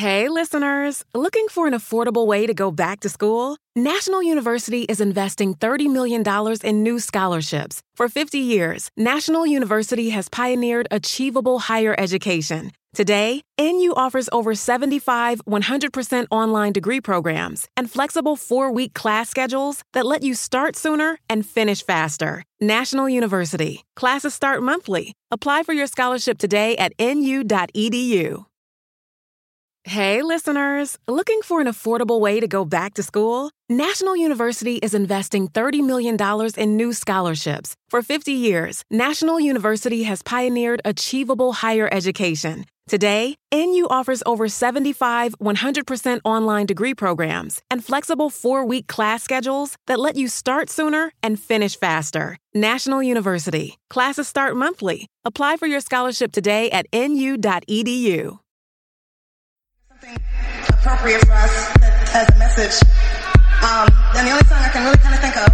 Hey, listeners! Looking for an affordable way to go back to school? National University is investing $30 million in new scholarships. For 50 years, National University has pioneered achievable higher education. Today, NU offers over 75 100% online degree programs and flexible four week class schedules that let you start sooner and finish faster. National University. Classes start monthly. Apply for your scholarship today at nu.edu. Hey, listeners! Looking for an affordable way to go back to school? National University is investing $30 million in new scholarships. For 50 years, National University has pioneered achievable higher education. Today, NU offers over 75 100% online degree programs and flexible four week class schedules that let you start sooner and finish faster. National University. Classes start monthly. Apply for your scholarship today at nu.edu appropriate for us as a message. Um, and the only song I can really kind of think of.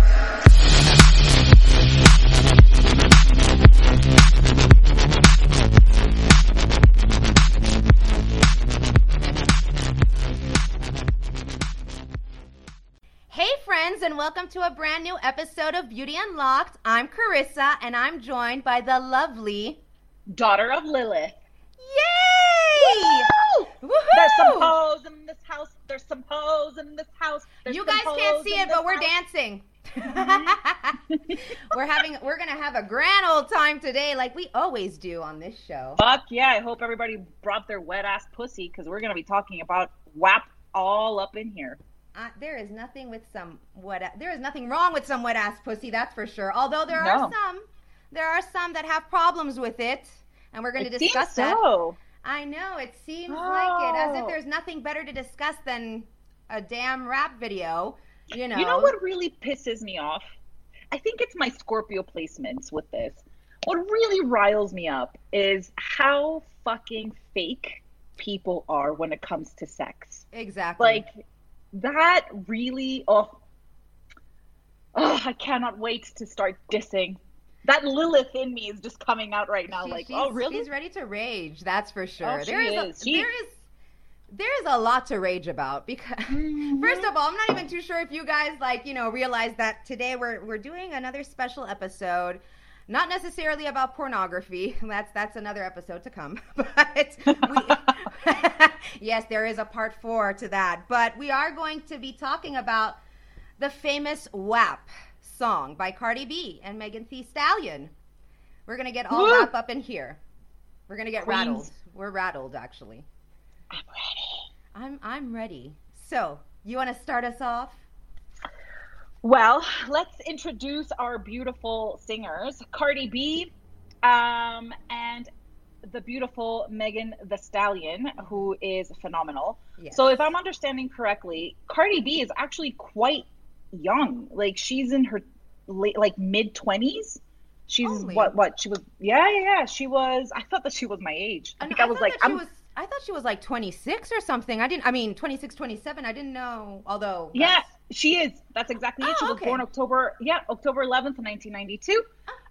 Hey, friends, and welcome to a brand new episode of Beauty Unlocked. I'm Carissa, and I'm joined by the lovely daughter of Lilith. Yay! Woo! There's some hoes in this house. There's some hoes in this house. There's you guys can't see it, but we're house. dancing. we're having we're gonna have a grand old time today, like we always do on this show. Fuck yeah! I hope everybody brought their wet ass pussy because we're gonna be talking about WAP all up in here. Uh, there is nothing with some wet. There is nothing wrong with some wet ass pussy, that's for sure. Although there are some, there are some that have problems with it, and we're going to discuss that. so. I know it seems like it, as if Oh. there's nothing better to discuss than a damn rap video. You know. You know what really pisses me off? I think it's my Scorpio placements with this. What really riles me up is how fucking fake people are when it comes to sex. Exactly. like that really oh, oh i cannot wait to start dissing that lilith in me is just coming out right now She- like oh really She's ready to rage. That's for sure. Oh, there is, is. A, She- there is there is a lot to rage about because Mm-hmm. first of all, I'm not even too sure if you guys like you know realize that today we're we're doing another special episode. Not necessarily about pornography. That's that's another episode to come. But we, yes, there is a part four to that. But we are going to be talking about the famous WAP song by Cardi B and Megan Thee Stallion. We're gonna get all Woo! wrap up in here. We're gonna get Queens. rattled. We're rattled, actually. i'm ready I'm I'm ready. So you want to start us off? well let's introduce our beautiful singers cardi b um, and the beautiful Megan Thee Stallion who is phenomenal Yes. So if I'm understanding correctly, Cardi B is actually quite young. Like she's in her late, like mid twenties. She's Only? what? What she was? Yeah, yeah, yeah. She was. I thought that she was my age. I think I, was thought like, I'm. was. I thought she was like 26 or something. I didn't. I mean, 26, 27. I didn't know. Although. yeah, she is. That's exactly it. Oh, She was okay. born October. Yeah, October 11th, 1992.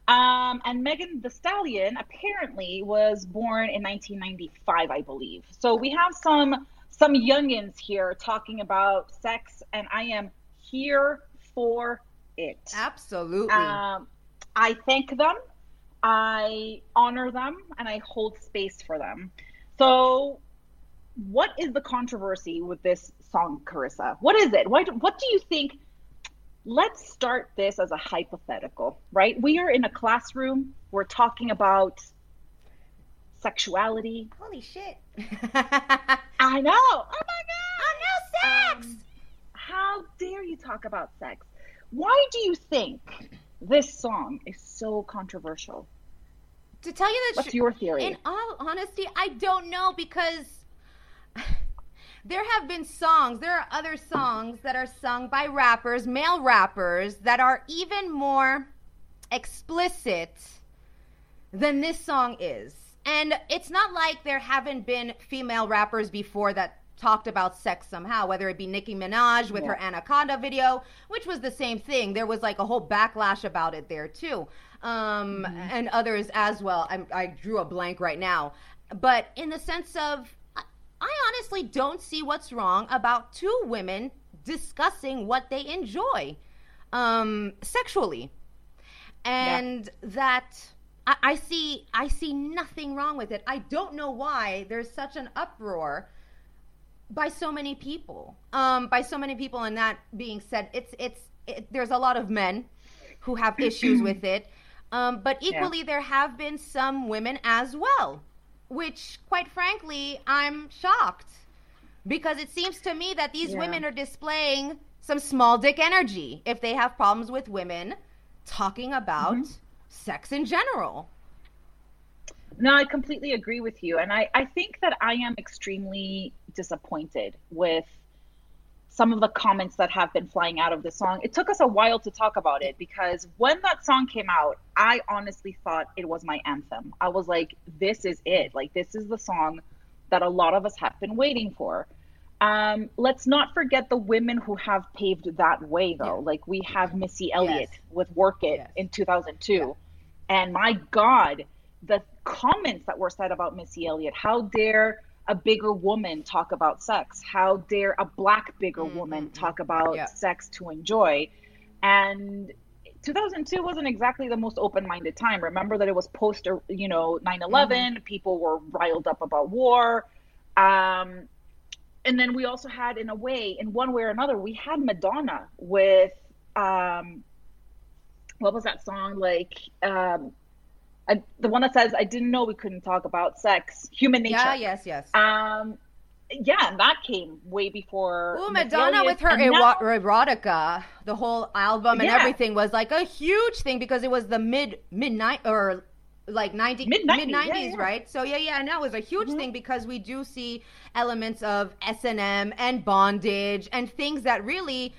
Um, and Megan Thee Stallion apparently was born in 1995, I believe. So we have some some youngins here talking about sex, and I am here for it. Absolutely. Um, I thank them, I honor them, and I hold space for them. So, what is the controversy with this song, Carissa? What is it? What What do you think? Let's start this as a hypothetical, right? We are in a classroom. We're talking about sexuality. Holy shit. I know. Oh my god. Oh no sex. Um, how dare you talk about sex? Why do you think this song is so controversial? to tell you the What's truth, your theory? In all honesty, I don't know because there have been songs, there are other songs that are sung by rappers, male rappers, that are even more explicit than this song is. And it's not like there haven't been female rappers before that talked about sex somehow, whether it be Nicki Minaj with her Anaconda video, which was the same thing. There was like a whole backlash about it there too, um, and others as well. I'm, I drew a blank right now. But in the sense of, I- I honestly don't see what's wrong about two women discussing what they enjoy um, sexually, and yeah. that I, I see I see nothing wrong with it. I don't know why there's such an uproar by so many people. Um, by so many people, and that being said, it's it's it, there's a lot of men who have issues with it, um, but equally yeah. there have been some women as well, which, quite frankly, I'm shocked because it seems to me that these yeah. women are displaying some small dick energy if they have problems with women talking about mm-hmm. sex in general. No, I completely agree with you. And I, I think that I am extremely disappointed with some of the comments that have been flying out of the song. It took us a while to talk about it because when that song came out, I honestly thought it was my anthem. I was like, this is it. Like, this is the song that a lot of us have been waiting for. Um, let's not forget the women who have paved that way, though. Yeah. Like, we have Missy Elliott yes. with Work It yes. in 2002. Yeah. And my God, the comments that were said about Missy Elliott, how dare a bigger woman talk about sex? How dare a black bigger mm-hmm. woman talk about yeah. sex to enjoy? And 2002 wasn't exactly the most open-minded time. Remember that it was post, you know, 9/11. Mm-hmm. People were riled up about war. Um, and then we also had, in a way, in one way or another, we had Madonna with, um, what was that song like? Um, I, the one that says, "I didn't know we couldn't talk about sex, human nature." Yeah, yes, yes. Um, yeah, and that came way before. Oh, Madonna with her now, erotica, the whole album and yeah. everything was like a huge thing because it was the mid midnight or like 90 mid 90s, yeah, yeah. right so yeah yeah and that was a huge mm-hmm. thing because we do see elements of s&m and bondage and things that really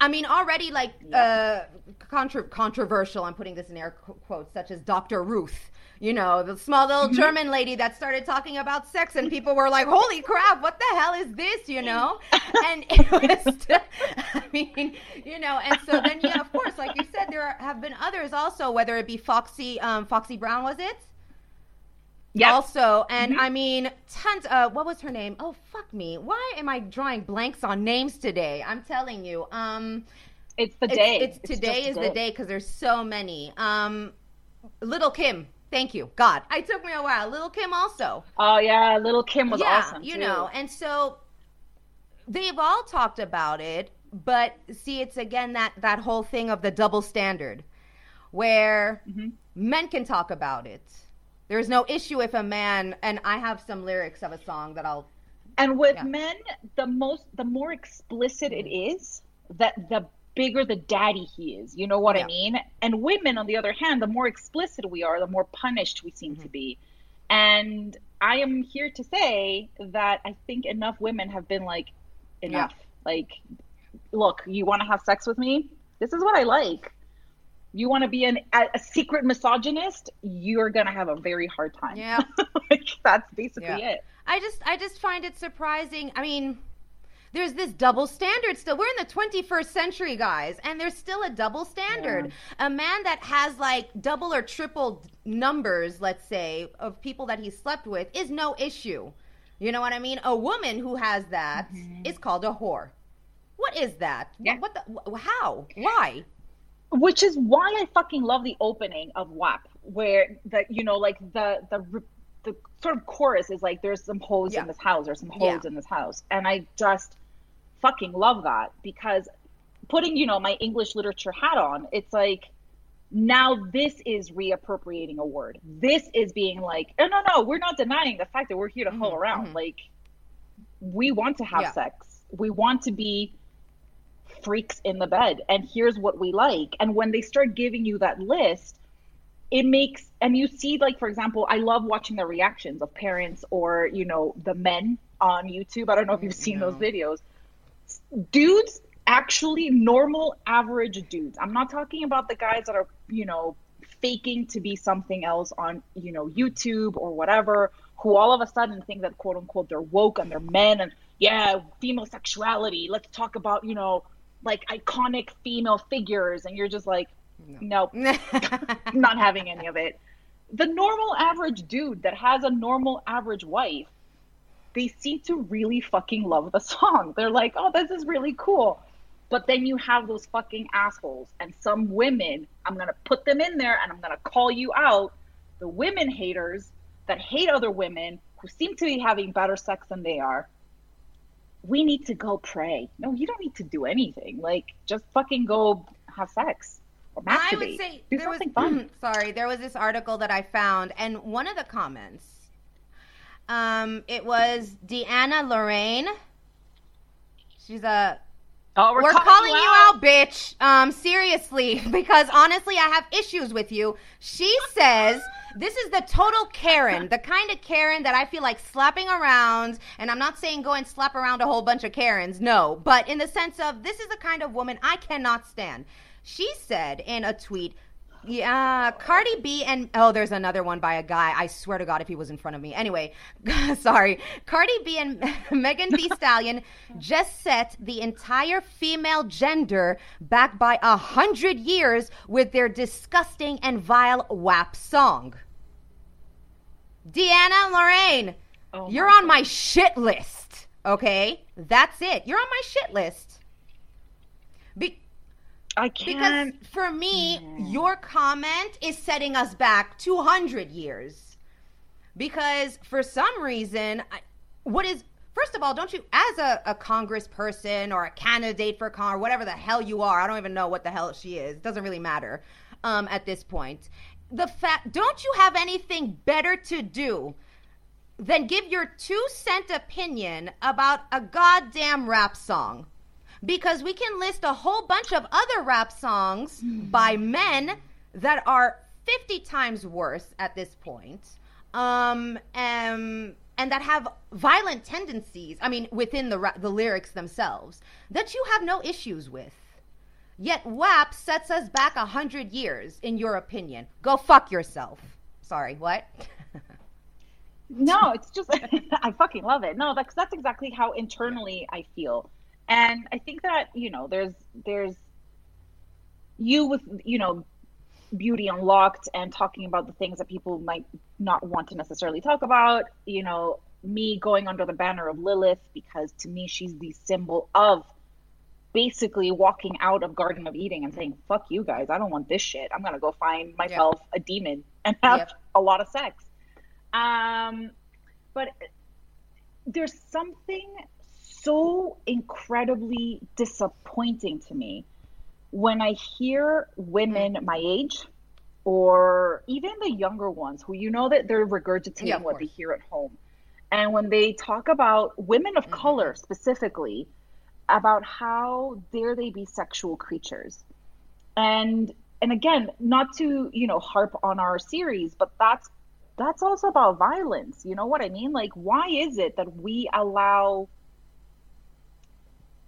I mean, already like uh, contra- controversial. I'm putting this in air quotes, such as Dr. Ruth. You know, the small little mm-hmm. German lady that started talking about sex, and people were like, "Holy crap! What the hell is this?" You know, and it was. I mean, you know, and so then yeah, of course, like you said, there have been others also, whether it be Foxy, um, Foxy Brown, was it? Yep. Also, and mm-hmm. I mean, tons. Uh, what was her name? Oh, fuck me. Why am I drawing blanks on names today? I'm telling you. Um, it's the day. It's, it's, it's today is the day because there's so many. Um, Lil' Kim. Thank you, God. It took me a while. Lil' Kim also. Oh yeah, Lil' Kim was yeah, awesome. You know, and so they've all talked about it, but see, it's again that that whole thing of the double standard, where mm-hmm. men can talk about it there's no issue if a man, and I have some lyrics of a song that I'll. And with yeah. men, the most, the more explicit it is, that the bigger the daddy he is. You know what yeah. I mean? And women, on the other hand, the more explicit we are, the more punished we seem mm-hmm. to be. And I am here to say that I think enough women have been like, enough. Yeah. Like, look, you want to have sex with me? This is what I like you want to be an, a, a, secret misogynist, you're gonna have a very hard time. Yeah, like, that's basically yeah. it. I just I just find it surprising. I mean, there's this double standard still. We're in the 21st century, guys, and there's still a double standard. Yeah. A man that has like double or triple numbers, let's say, of people that he slept with is no issue. You know what I mean? A woman who has that mm-hmm. is called a whore. What is that? Yeah. What, what the? How? Why? Which is why I fucking love the opening of WAP, where the you know like the the the sort of chorus is like there's some hoes yeah. in this house, there's some hoes yeah. in this house, and I just fucking love that because putting you know my English literature hat on, it's like now this is reappropriating a word. This is being like, oh no no, we're not denying the fact that we're here to mm-hmm, hoe around. Mm-hmm. Like we want to have yeah. sex, we want to be freaks in the bed and here's what we like. And when they start giving you that list it makes and you see like for example i love watching the reactions of parents or you know the men on youtube. I don't know if you've seen no. those videos. Dudes actually normal average dudes. I'm not talking about the guys that are you know faking to be something else on you know youtube or whatever who all of a sudden think that quote unquote they're woke and they're men and yeah female sexuality let's talk about you know like iconic female figures and you're just like no. nope not having any of it the normal average dude that has a normal average wife they seem to really fucking love the song. They're like, oh, this is really cool. But then you have those fucking assholes and some women, I'm to put them in there and I'm to call you out. The women haters that hate other women who seem to be having better sex than they are. We need to go pray. No, you don't need to do anything. Like, just fucking go have sex or masturbate. I would say do there was something fun. sorry, there was this article that I found, and one of the comments, um, it was Deanna Lorraine. She's a Oh, we're, calling, you out. bitch. Um, seriously, because honestly, I have issues with you. She says this is the total Karen, the kind of Karen that I feel like slapping around. And I'm not saying go and slap around a whole bunch of Karens, no, but in the sense of this is the kind of woman I cannot stand. She said in a tweet, yeah, Cardi B and oh, there's another one by a guy. I swear to God, if he was in front of me. Anyway, sorry. Cardi B and Megan Thee Stallion just set the entire female gender back by a hundred years with their disgusting and vile WAP song. Deanna Lorraine, Oh you're my on my shit list. Okay, that's it. You're on my shit list. Be- I because can't. Because for me, your comment is setting us back 200 years. Because for some reason, I, what is, first of all, don't you, as a, a congressperson or a candidate for con or whatever the hell you are, I don't even know what the hell she is, doesn't really matter um, at this point. The fact, don't you have anything better to do than give your two cent opinion about a goddamn rap song? because we can list a whole bunch of other rap songs by men that are 50 times worse at this point um, um, and that have violent tendencies i mean within the, ra- the lyrics themselves that you have no issues with yet wap sets us back a hundred years in your opinion go fuck yourself sorry what No, it's just I fucking love it. No, that's that's exactly how internally I feel. And I think that, you know, there's there's you with, you know, beauty unlocked and talking about the things that people might not want to necessarily talk about, you know, me going under the banner of Lilith because to me she's the symbol of basically walking out of Garden of Eden and saying, "Fuck you guys, I don't want this shit. I'm gonna go find myself a demon and have Yep. a lot of sex." Um, but there's something so incredibly disappointing to me when I hear women my age or even the younger ones who you know that they're regurgitating Yeah, what they hear at home. And when they talk about women of color specifically, about how dare they be sexual creatures. And and again, not to, you know, harp on our series, but that's that's also about violence. You know what I mean? Like why is it that we allow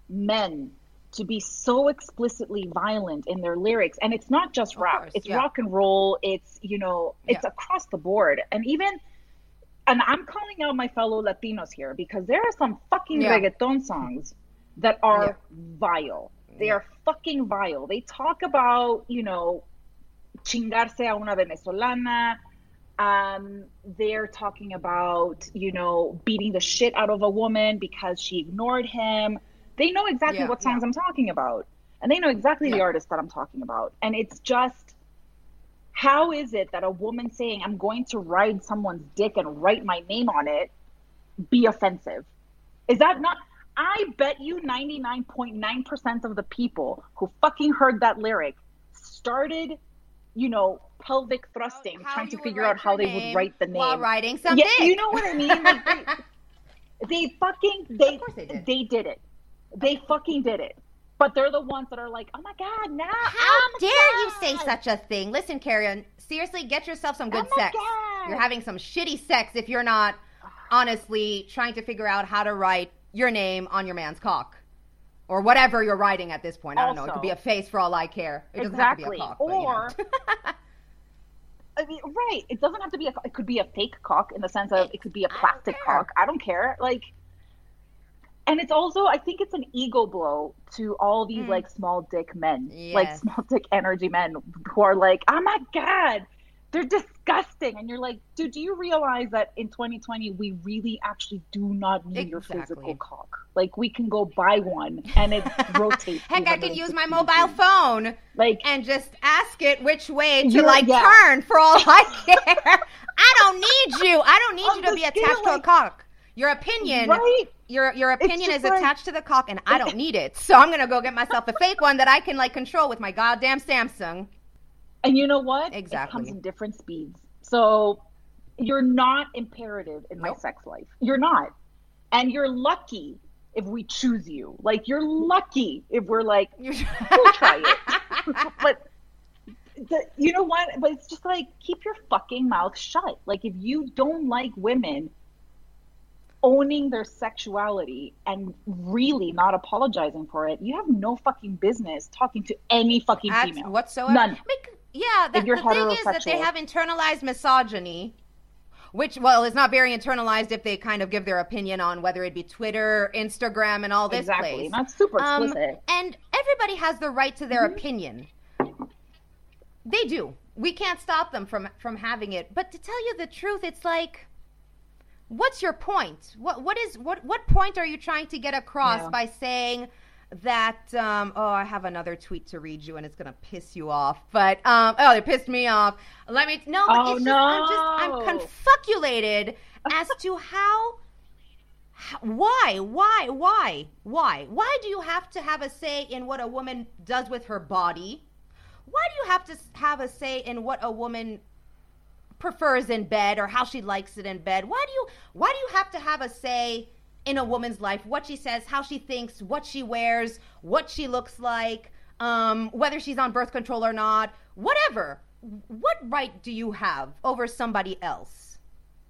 men to be so explicitly violent in their lyrics and it's not just rap course, it's yeah. rock and roll it's you know it's Yeah. across the board and even and i'm calling out my fellow latinos here because there are some fucking Yeah. reggaeton songs that are vile. They are fucking vile. They talk about you know chingarse a una venezolana. Um, they're talking about you know beating the shit out of a woman because she ignored him. They know exactly Yeah, what songs yeah. i'm talking about. And they know exactly the Yeah. artist that i'm talking about. And it's just how is it that a woman saying i'm going to ride someone's dick and write my name on it be offensive? Is that not i bet you 99.9% of the people who fucking heard that lyric started you know pelvic thrusting How trying to figure out how they would write the name while writing some yeah, you know what I mean? Like they, they fucking they they did. they did it. They fucking did it. But they're the ones that are like, oh my god, no! How oh dare you say such a thing? Listen, Karen, seriously, get yourself some good Oh my sex. God. You're having some shitty sex if you're not honestly trying to figure out how to write your name on your man's cock. Or whatever you're writing at this point. I don't know. It could be a face for all I care. It doesn't have to be a cock. but, you know. or I mean, right? It doesn't have to be a. It could be a fake cock in the sense of it could be a plastic care. cock. I don't care. Like, and it's also I think it's an ego blow to all these like small dick men, like Mm. Small dick energy men who are like, oh my god, they're disgusting. And you're like, dude, do you realize that in 2020 we really actually do not need your physical cock? Like we can go buy one and it rotates. Heck, I can use my mobile phone Like and just ask it which way to like yeah. turn for all I care. I don't need you. I don't need On you to be scale, attached to a cock. Your opinion, right? your your opinion is like- attached to the cock, and I don't need it. So I'm gonna go get myself a fake one that I can like control with my goddamn Samsung. And you know what? It Exactly. comes in different speeds. So you're not imperative in my Nope. sex life. You're not. And you're lucky if we choose you. Like you're lucky if we're like, we'll try it. but the, you know what? But it's just like keep your fucking mouth shut. Like if you don't like women owning their sexuality and really not apologizing for it, you have no fucking business talking to any fucking female. whatsoever. None. Bec- yeah, that, the thing is that they have internalized misogyny, which, well, is not very internalized if they kind of give their opinion on whether it be Twitter, Instagram, and all this exactly. place. Not super Um, explicit. and everybody has the right to their Mm-hmm. opinion. They do. We can't stop them from from having it. But to tell you the truth, it's like, what's your point? What what is what what point are you trying to get across Yeah. by saying that? Um, oh, I have another tweet to read you, and it's gonna piss you off. But um, oh, it pissed me off. Let me no. But Oh, it's just, I'm just I'm no. confuculated as to how H- why why why why why do you have to have a say in what a woman does with her body why do you have to have a say in what a woman prefers in bed or how she likes it in bed why do you why do you have to have a say in a woman's life what she says how she thinks what she wears what she looks like um, whether she's on birth control or not whatever what right do you have over somebody else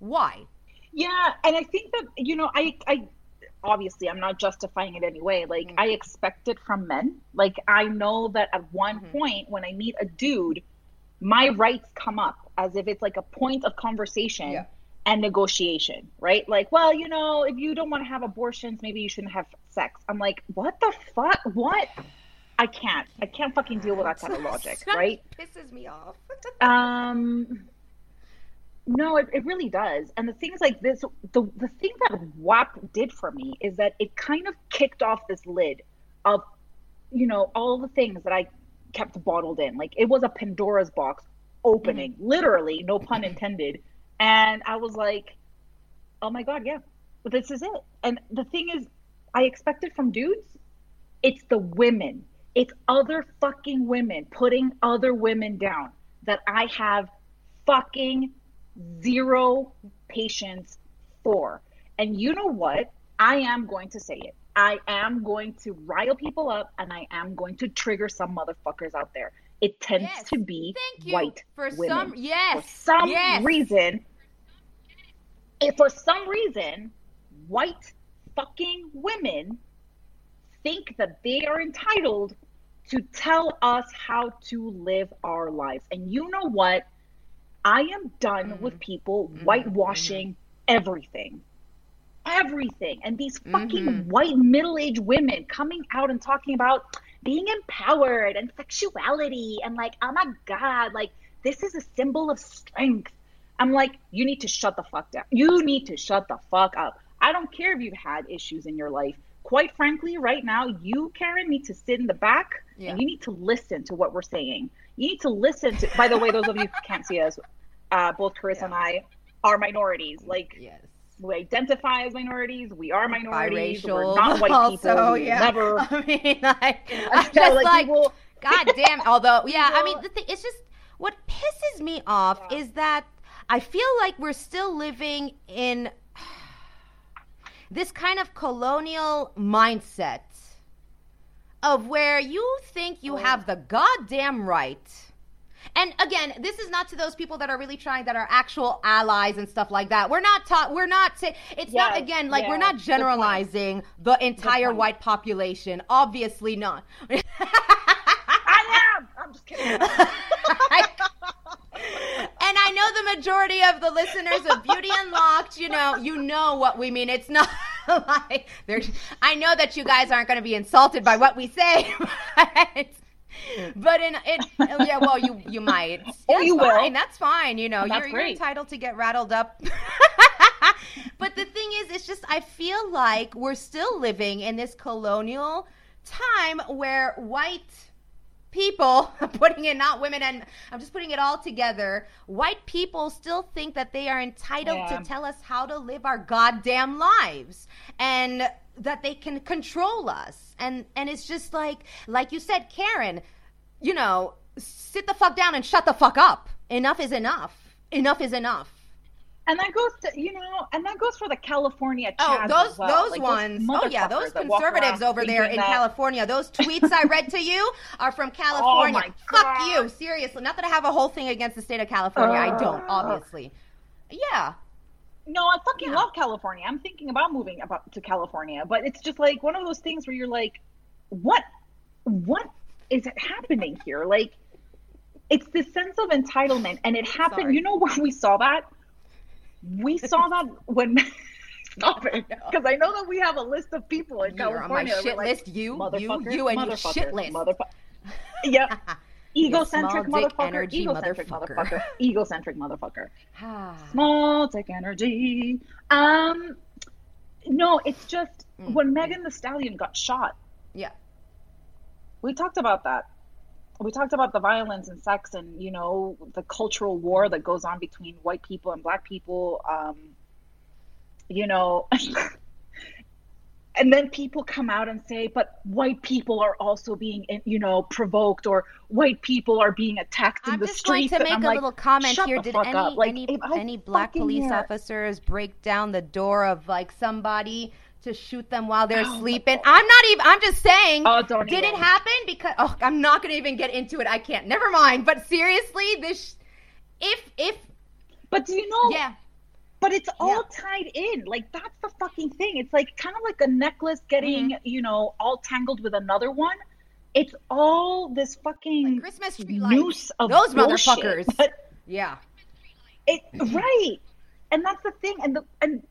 why Yeah, and I think that you know, I I obviously I'm not justifying it anyway. Like Mm-hmm. I expect it from men. Like I know that at one Mm-hmm. point when I meet a dude, my rights come up as if it's like a point of conversation Yeah. And negotiation, right? Like, well, you know, if you don't want to have abortions, maybe you shouldn't have sex. I'm like, what the fuck? What? I can't. I can't fucking deal with that kind of logic, right? pisses me off Um, no, it, it really does. And the things like this, the the thing that WAP did for me is that it kind of kicked off this lid of, you know, all the things that I kept bottled in. Like it was a Pandora's box opening, literally, no pun intended. And I was like, oh my god, yeah, this is it. And the thing is, I expect it from dudes. It's the women. It's other fucking women putting other women down that I have fucking zero patience for. And you know what? I am going to say it. I am going to rile people up and I am going to trigger some motherfuckers out there. It tends Yes. to be white for women. some yes For some yes. reason, if for some reason, white fucking women think that they are entitled to tell us how to live our lives. And you know what? I am done Mm-hmm. with people whitewashing everything. Everything. And these fucking Mm-hmm. white middle aged women coming out and talking about being empowered and sexuality and like, oh my God, like this is a symbol of strength. I'm like, you need to shut the fuck down. You need to shut the fuck up. I don't care if you've had issues in your life. Quite frankly, right now, you, Karen, need to sit in the back Yeah. and you need to listen to what we're saying. You need to listen to, by the way, those of you who can't see us, uh, both Chris and I are minorities. Like, yes we identify as minorities. We are minorities. We're not white people. we yeah. never. I mean, like, I'm just like, like, God damn. Although, yeah, I mean, the thing, it's just what pisses me off is that I feel like we're still living in this kind of colonial mindset of where you think you oh. have the goddamn right. And again, this is not to those people that are really trying, that are actual allies and stuff like that. We're not taught. We're not. It's not again like we're not generalizing the entire white population. Obviously not. I am. I'm just kidding. I- and I know the majority of the listeners of Beauty Unlocked, you know, you know what we mean. It's not like there's. I know that you guys aren't going to be insulted by what we say, but but in it, oh, yeah, well, you you might. Oh, That's you will. fine. That's fine. You know, That's you're, you're entitled to get rattled up. but the thing is, it's just I feel like we're still living in this colonial time where white people I'm putting it not women and I'm just putting it all together white people still think that they are entitled Yeah. to tell us how to live our goddamn lives and that they can control us and and it's just like like you said Karen you know sit the fuck down and shut the fuck up enough is enough enough is enough And that goes to you know, and that goes for the California Oh, those as well. those Like, ones. oh yeah, those conservatives over there in that- California. Those tweets I read to you are from oh, California. my Fuck God. you, seriously. Not that I have a whole thing against the state of California. I don't, obviously. Yeah. No, I fucking Yeah. love California. I'm thinking about moving about to California, but it's just like one of those things where you're like, what, what is it happening here? Like, it's this sense of entitlement, and it happened. Sorry. You know where we saw that? We saw that when. Stop it, because I know that we have a list of people in You're on my California. shit like, list. You, you, motherfucker, you, and your shit list. Motherfucker. Yep. Egocentric motherfucker. energy Egocentric motherfucker. motherfucker. Egocentric motherfucker. Ah. Small dick energy. Um, no, it's just Mm, when Megan Thee Stallion got shot. yeah. We talked about that. We talked about the violence and sex and you know the cultural war that goes on between white people and black people. Um, you know. And then people come out and say, but white people are also being, you know, provoked, or white people are being attacked in the streets. I'm just going to make a like, little comment here. Did any. Like, any any black police hear- officers break down the door of like somebody to shoot them while they're Oh sleeping? I'm not even. I'm just saying. Oh, don't did it happen? Because oh, I'm not going to even get into it. I can't. Never mind. But seriously, this if if But do you know? yeah But it's all Yeah. tied in. Like that's the fucking thing. It's like kind of like a necklace getting, Mm-hmm. you know, all tangled with another one. It's all this fucking Like Christmas tree noose of Those bullshit. motherfuckers. But yeah it right, and that's the thing. And the and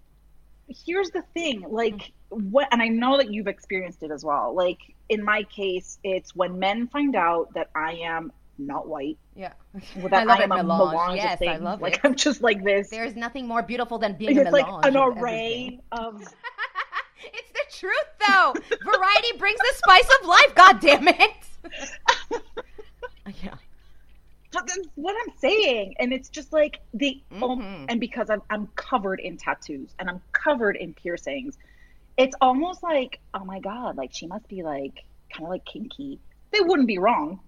here's the thing. Like what? And I know that you've experienced it as well. Like in my case, it's when men find out that I am not white. yeah. Well, I that love I it, am a melange. melange Yes, of things. I love like it. I'm just like this. There's nothing more beautiful than being it's a like an array of it's the truth, though. Variety brings the spice of life. God damn it. yeah. But that's what I'm saying, and it's just like the oh, Mhm. and because I'm I'm covered in tattoos and I'm covered in piercings, it's almost like oh my god, like she must be like kind of like kinky. They wouldn't be wrong,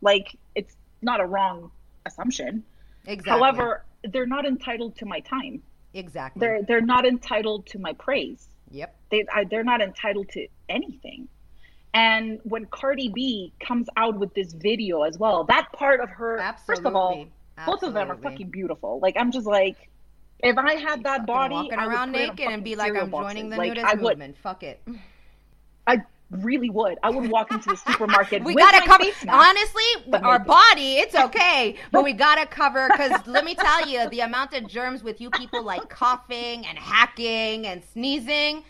like it's not a wrong assumption. Exactly. However, they're not entitled to my time. exactly. They're they're not entitled to my praise. yep. They I, they're not entitled to anything. And when Cardi B comes out with this video as well, that part of her, first of all, Absolutely. both of them are fucking beautiful. Like I'm just like, if I had that body, walking I would around put it on naked and be like, I'm joining the boxes. Like, nudist I would, movement. Fuck it. I really would. I would walk into the supermarket. We with gotta cover. Honestly, our body, it's okay, but we gotta cover because let me tell you, the amount of germs with you people like coughing and hacking and sneezing.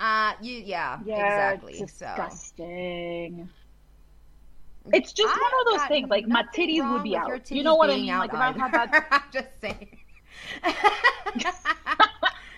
Uh, you yeah, Yeah, exactly. it's So disgusting. It's just I one of those things. Like my titties would be out. You know what I mean? Like if I had that. I'm just saying.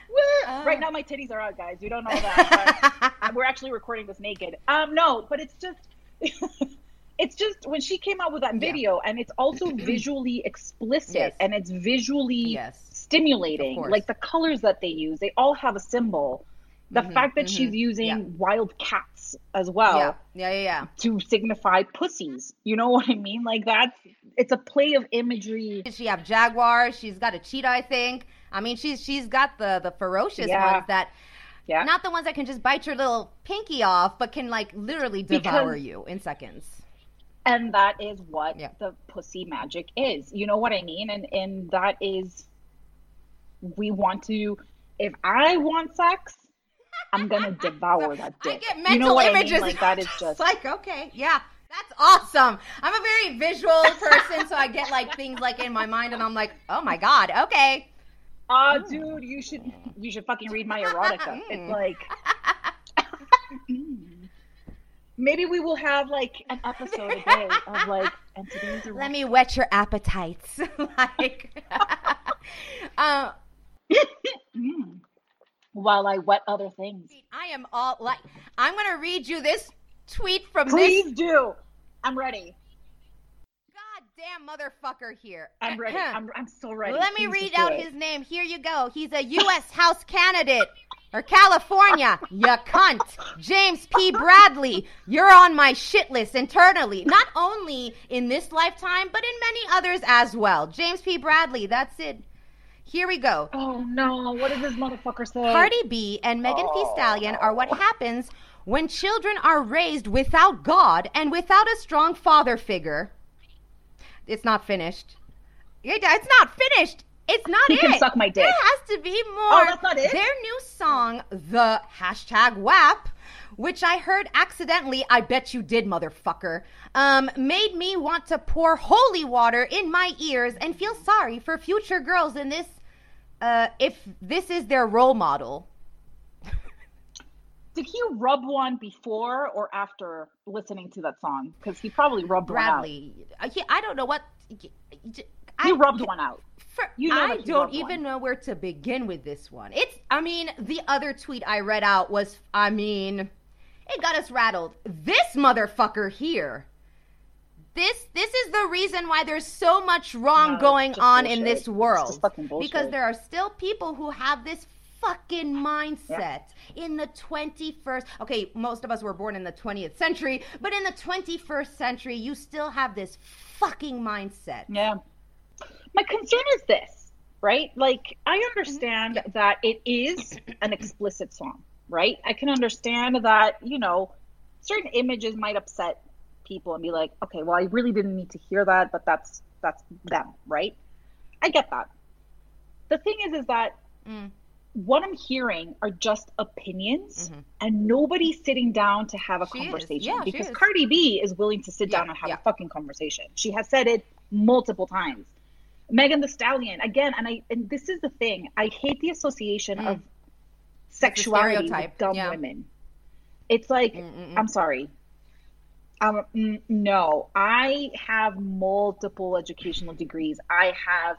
Woo! right now, my titties are out, guys. You don't know that. But we're actually recording this naked. Um, no, but it's just. It's just when she came out with that Yeah. video, and it's also visually explicit Yes. and it's visually Yes. stimulating. Like the colors that they use, they all have a symbol. The Mhm, fact that mhm, she's using yeah. wild cats as well yeah, yeah, yeah, yeah. to signify pussies. You know what I mean? Like that's it's a play of imagery. She have jaguars? She's got a cheetah, I think. I mean, she's she's got the the ferocious Yeah. ones that, Yeah. not the ones that can just bite your little pinky off, but can like literally devour Because- you in seconds. and that is what Yeah. the pussy magic is. You know what I mean? And and that is we want to if I want sex, I'm gonna devour that I dick. get mental you know what images. I mean? Like that is just like okay, yeah, that's awesome. I'm a very visual person, so I get like things like in my mind, and I'm like, oh my god, okay. Ah, dude, you should you should fucking read my erotica. It's like maybe we will have like an episode a day of like and today's a Let me whet your appetites. like, uh, Mm. While I wet other things. I am all like, I'm gonna read you this tweet from Please this do. I'm ready. goddamn motherfucker here. I'm ready. Uh-huh. I'm, I'm so ready. Let me Please read out it. his name. Here you go. He's a U.S. House candidate or California. You cunt. James P. Bradley. You're on my shit list internally. Not only in this lifetime, but in many others as well. James P. Bradley. That's it. Here we go. Oh no! What did this motherfucker say? Cardi B and Megan Thee Stallion are what happens when children are raised without God and without a strong father figure. It's not finished. It- It's not finished. It's not He it. can suck my dick. There has to be more. Oh, that's not it? Their new song, the hashtag WAP, which I heard accidentally, I bet you did, motherfucker, um, made me want to pour holy water in my ears and feel sorry for future girls in this, uh, if this is their role model. Did he rub one before or after listening to that song? Because he probably rubbed Bradley, uh, he, I don't know what. one out. I, He rubbed one out. For, You know I don't even one. know where to begin with this one. It's, I mean, the other tweet I read out was, I mean, it got us rattled. This motherfucker here. This this is the reason why there's so much wrong No, going on in bullshit. this It's world. just fucking bullshit. Because there are still people who have this fucking mindset in the 21st. Okay, most of us were born in the 20th century, but in the 21st century, you still have this fucking mindset. Yeah. My concern is this, right? Like, I Mm-hmm. understand that it is an explicit song, right? I can understand that, you know, certain images might upset people and be like, okay, well, I really didn't need to hear that, but that's that's them, right? I get that. The thing is, is that Mm. what I'm hearing are just opinions, and nobody's sitting down to have a Mm-hmm. She conversation Yeah, because. Cardi B is willing to sit Yeah, down and have yeah. a fucking conversation. She has said it multiple times. Megan Thee Stallion again, and I and this is the thing. I hate the association of sexuality with dumb women. It's like I'm sorry. Um, mm, no, I have multiple educational degrees. I have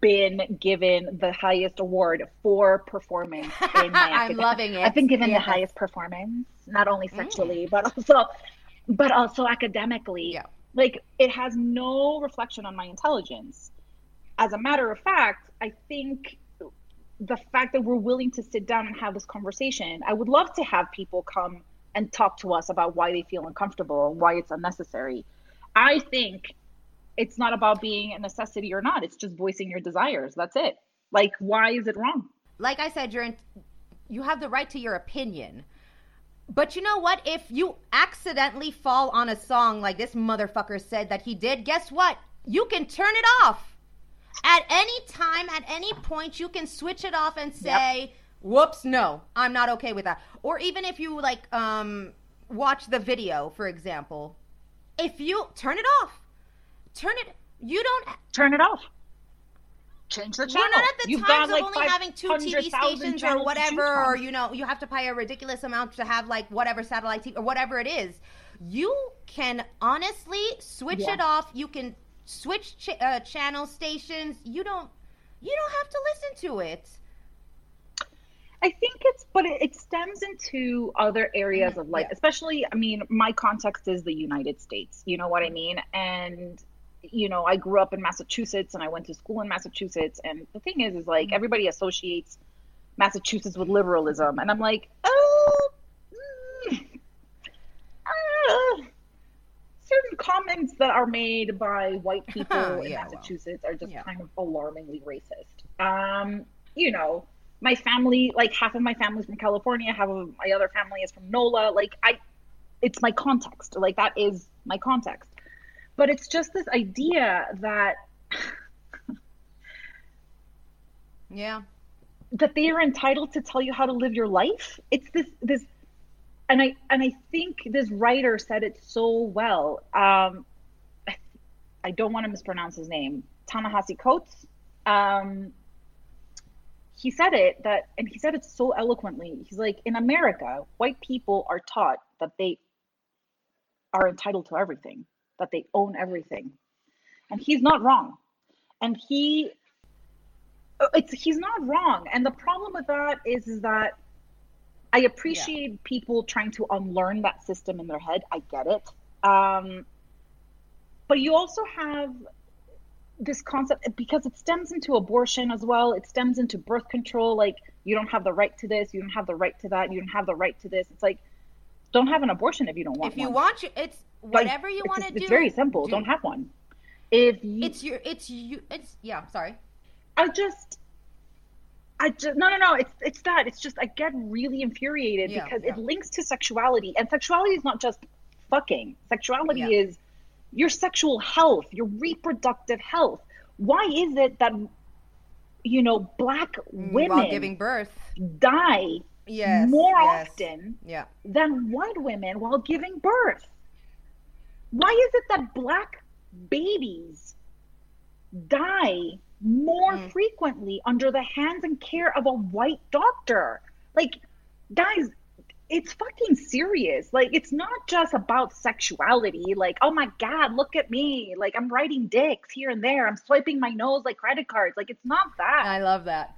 been given the highest award for performance in my I'm loving it. I've been given Yes. the highest performance, not only sexually, but also but also academically. Yeah. Like it has no reflection on my intelligence. As a matter of fact, I think the fact that we're willing to sit down and have this conversation, I would love to have people come and talk to us about why they feel uncomfortable and why it's unnecessary. I think it's not about being a necessity or not. It's just voicing your desires. That's it. Like, why is it wrong? like I said, you're in, you have the right to your opinion. But you know what? If you accidentally fall on a song like this motherfucker said that he did, guess what? You can turn it off. At any time, at any point, you can switch it off and say, "Whoops, no, I'm not okay with that." Or even if you like um watch the video, for example, if you turn it off, turn it. You don't Turn it off. Change the channel. You're not at the You've times got, like, of only having two TV stations or whatever, or you know, you have to pay a ridiculous amount to have like whatever satellite TV or whatever it is. You can honestly switch Yeah. it off. You can switch ch- uh, channel stations. You don't. You don't have to listen to it. I think it's, but it, it stems into other areas of life, Yeah. especially, I mean, my context is the United States. You know what I mean? And, you know, I grew up in Massachusetts and I went to school in Massachusetts. And the thing is, is like everybody associates Massachusetts with liberalism. And I'm like, oh, mm, uh, certain comments that are made by white people in Yeah, well. Massachusetts are just Yeah. kind of alarmingly racist. Um, you know, my family, like half of my family's from California, half of my other family is from NOLA. Like I, it's my context. Like that is my context. But it's just this idea that Yeah. that they are entitled to tell you how to live your life. It's this this and I and I think this writer said it so well. Um I, don't want to mispronounce his name. Ta-Nehisi Coates. Um he said it that and he said it so eloquently. He's like in America, white people are taught that they are entitled to everything, that they own everything. And he's not wrong. And he it's he's not wrong. And the problem with that is, is that I appreciate yeah. people trying to unlearn that system in their head. I get it. Um, but you also have this concept because it stems into abortion as well. It stems into birth control. Like you don't have the right to this. You don't have the right to that. You don't have the right to this. It's like don't have an abortion if you don't want. One. If you one. want, you, it's whatever you want to do. It's very simple. Do. not have one. If you, it's your, it's you, it's yeah. Sorry. I just, I just no no no. It's it's that. It's just I get really infuriated yeah, because yeah. it links to sexuality, and sexuality is not just fucking. Sexuality yeah. is your sexual health, your reproductive health. Why is it that you know black mm, women while giving birth die yes, more yes. often yeah. than white women while giving birth? Why is it that black babies die more mm. frequently under the hands and care of a white doctor? Like, guys, it's fucking serious. Like it's not just about sexuality. Like, oh my god, look at me. Like I'm writing dicks here and there. I'm swiping my nose like credit cards. Like it's not that. I love that.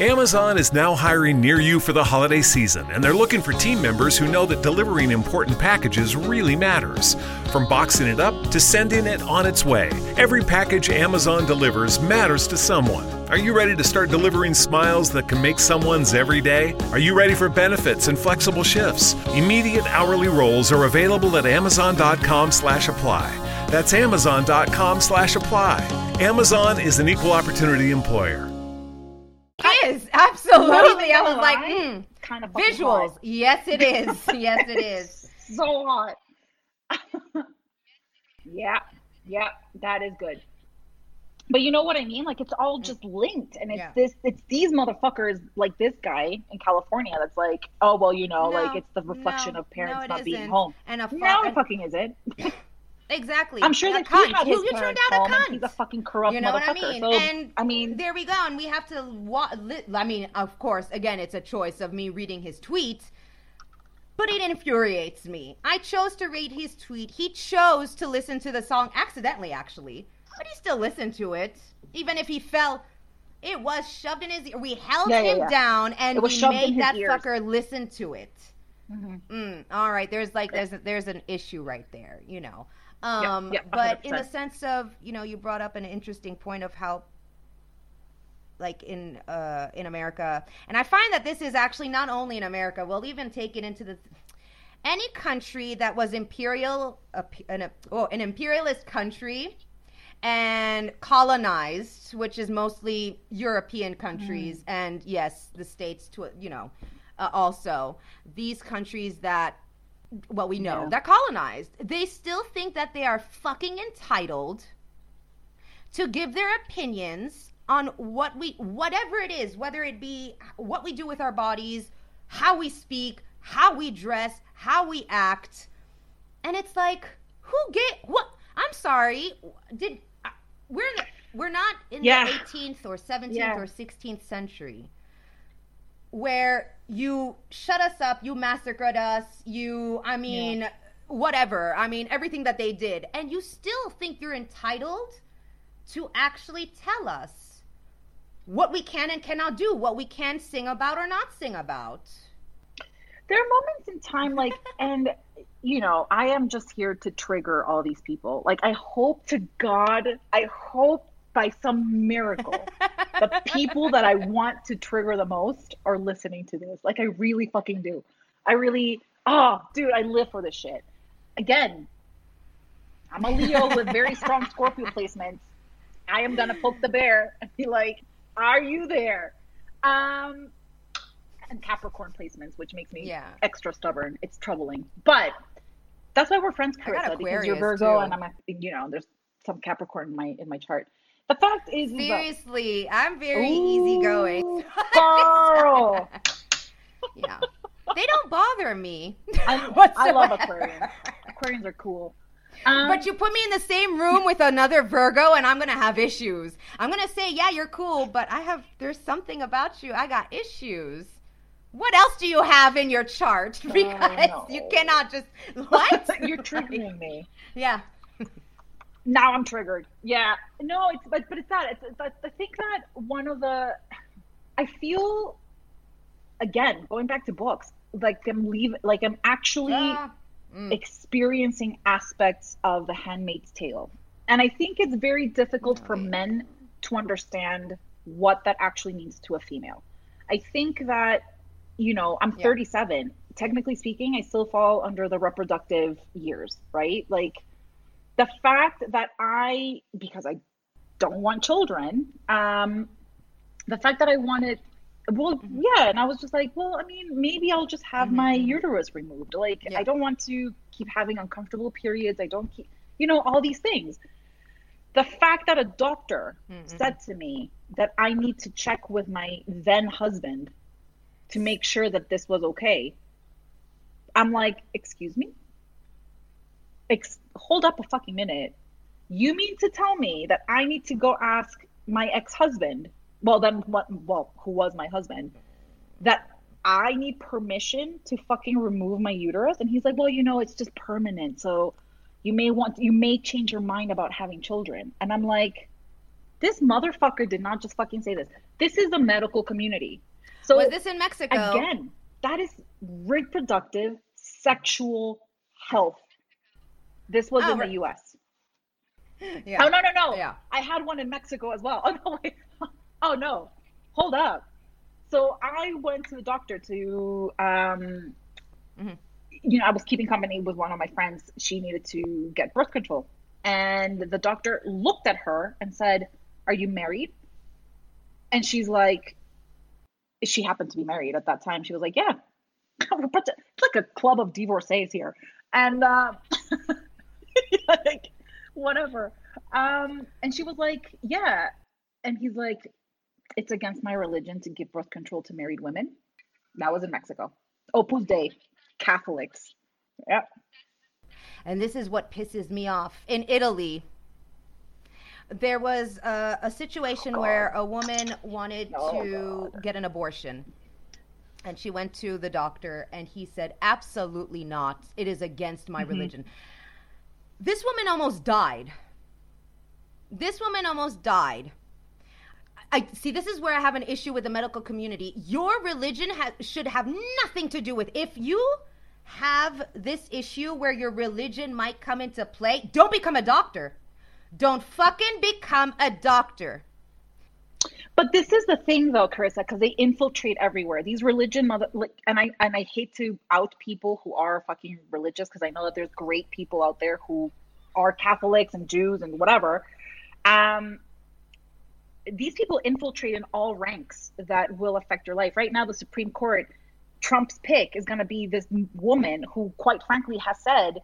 Amazon is now hiring near you for the holiday season, and they're looking for team members who know that delivering important packages really matters. From boxing it up to sending it on its way, every package Amazon delivers matters to someone. Are you ready to start delivering smiles that can make someone's every day? Are you ready for benefits and flexible shifts? Immediate hourly roles are available at amazon.com/apply. That's amazon.com/apply. Amazon is an equal opportunity employer is absolutely. I was like, mm, kind of visuals. Hot. Yes, it is. yes, it is. so hot. yeah, yeah, that is good. But you know what I mean? Like it's all just linked, and it's yeah. this, it's these motherfuckers, like this guy in California, that's like, oh well, you know, no, like it's the reflection no, of parents no, not isn't. being home. And a fu- no, it fucking is it? Exactly. I'm sure that cunt. he his you, turned out a cunt. He's a fucking corrupt You know what I mean? So, and I mean, there we go. And we have to. Wa- li- I mean, of course, again, it's a choice of me reading his tweet. But it infuriates me. I chose to read his tweet. He chose to listen to the song accidentally, actually, but he still listened to it, even if he fell. It was shoved in his ear. We held Yeah, yeah, him yeah. down, and we made that ears. fucker listen to it. Mm-hmm. Mm, all right, there's like there's a, there's an issue right there, you know. Um, yeah, but in the sense of you know, you brought up an interesting point of how, like in uh, in America, and I find that this is actually not only in America. We'll even take it into the any country that was imperial, uh, an, oh, an imperialist country and colonized, which is mostly European countries, and yes, the states to you know, uh, also these countries that well we know Yeah. that colonized, they still think that they are fucking entitled to give their opinions on what we whatever it is, whether it be what we do with our bodies, how we speak, how we dress, how we act. And it's like, who get what? I'm sorry. Did uh, we're in we're not in Yeah. the 18th or 17th Yeah. or 16th century where you shut us up, you massacred us, you I mean whatever. I mean everything that they did and you still think you're entitled to actually tell us what we can and cannot do, what we can sing about or not sing about. there are moments in time like and you know i am just here to trigger all these people like i hope to god i hope by some miracle the people that i want to trigger the most are listening to this like i really fucking do i really oh dude i live for this shit again i'm a leo with very strong scorpio placements i am gonna poke the bear and be like are you there um and Capricorn placements, which makes me Yeah. extra stubborn. It's troubling, but that's why we're friends, Carissa, because you're Virgo too. and I'm, a, you know, there's some Capricorn in my in my chart. The fact is, is that- Seriously, I'm very easygoing. Ooh, Girl, yeah. They don't bother me. I, I love whatsoever. Aquarians. Aquarians are cool. Um, But you put me in the same room with another Virgo and I'm going to have issues. I'm going to say, "Yeah, you're cool, but I have there's something about you. I got issues." What else do you have in your chart? Because no. you cannot just what? you're triggering me. Yeah. Now I'm triggered. Yeah, no, it's but but it's that. It's, it's I think that one of the, I feel, again going back to books, like I'm leave like I'm actually Ah, experiencing aspects of The Handmaid's Tale, and I think it's very difficult for men to understand what that actually means to a female. I think that you know I'm Yeah. 37. Technically speaking, I still fall under the reproductive years, right? Like the fact that I, because I don't want children, um, the fact that I wanted, well, Mm-hmm. yeah, and I was just like, well, I mean, maybe I'll just have my uterus removed. Like, Yeah. I don't want to keep having uncomfortable periods. I don't keep, you know, all these things. The fact that a doctor said to me that I need to check with my then husband to make sure that this was okay. I'm like, excuse me? Ex- hold up a fucking minute. You mean to tell me that I need to go ask my ex-husband, well then what well, who was my husband, that I need permission to fucking remove my uterus? And he's like, "Well, you know, it's just permanent. So you may want you may change your mind about having children." And I'm like, this motherfucker did not just fucking say this. This is the medical community. So Was this in Mexico? again, that is reproductive sexual health. This was Oh, in right. the US. Yeah. Oh no no no! Yeah. I had one in Mexico as well. Oh no wait. Oh no, hold up. So I went to the doctor to, um, Mm-hmm. you know, I was keeping company with one of my friends. She needed to get birth control, and the doctor looked at her and said, "Are you married?" And she's like, she happened to be married at that time. She was like, "Yeah." We're a bunch of- It's like a club of divorcees here, and uh, like whatever. Um, and she was like, "Yeah," and he's like, "It's against my religion to give birth control to married women." That was in Mexico. Opus Dei, Catholics. Yep. and this is what pisses me off. In Italy, there was a, a situation where a woman wanted Oh, to get an abortion. And she went to the doctor, and he said, Absolutely not. It is against my religion. This woman almost died. This woman almost died. I see. This is where I have an issue with the medical community. Your religion ha- should have nothing to do with. If you have this issue where your religion might come into play, don't become a doctor. Don't fucking become a doctor. But this is the thing, though, Carissa, because they infiltrate everywhere. These religion mother, like, and I and I hate to out people who are fucking religious because I know that there's great people out there who are Catholics and Jews and whatever. Um, these people infiltrate in all ranks that will affect your life. Right now, the Supreme Court, Trump's pick is going to be this woman who, quite frankly, has said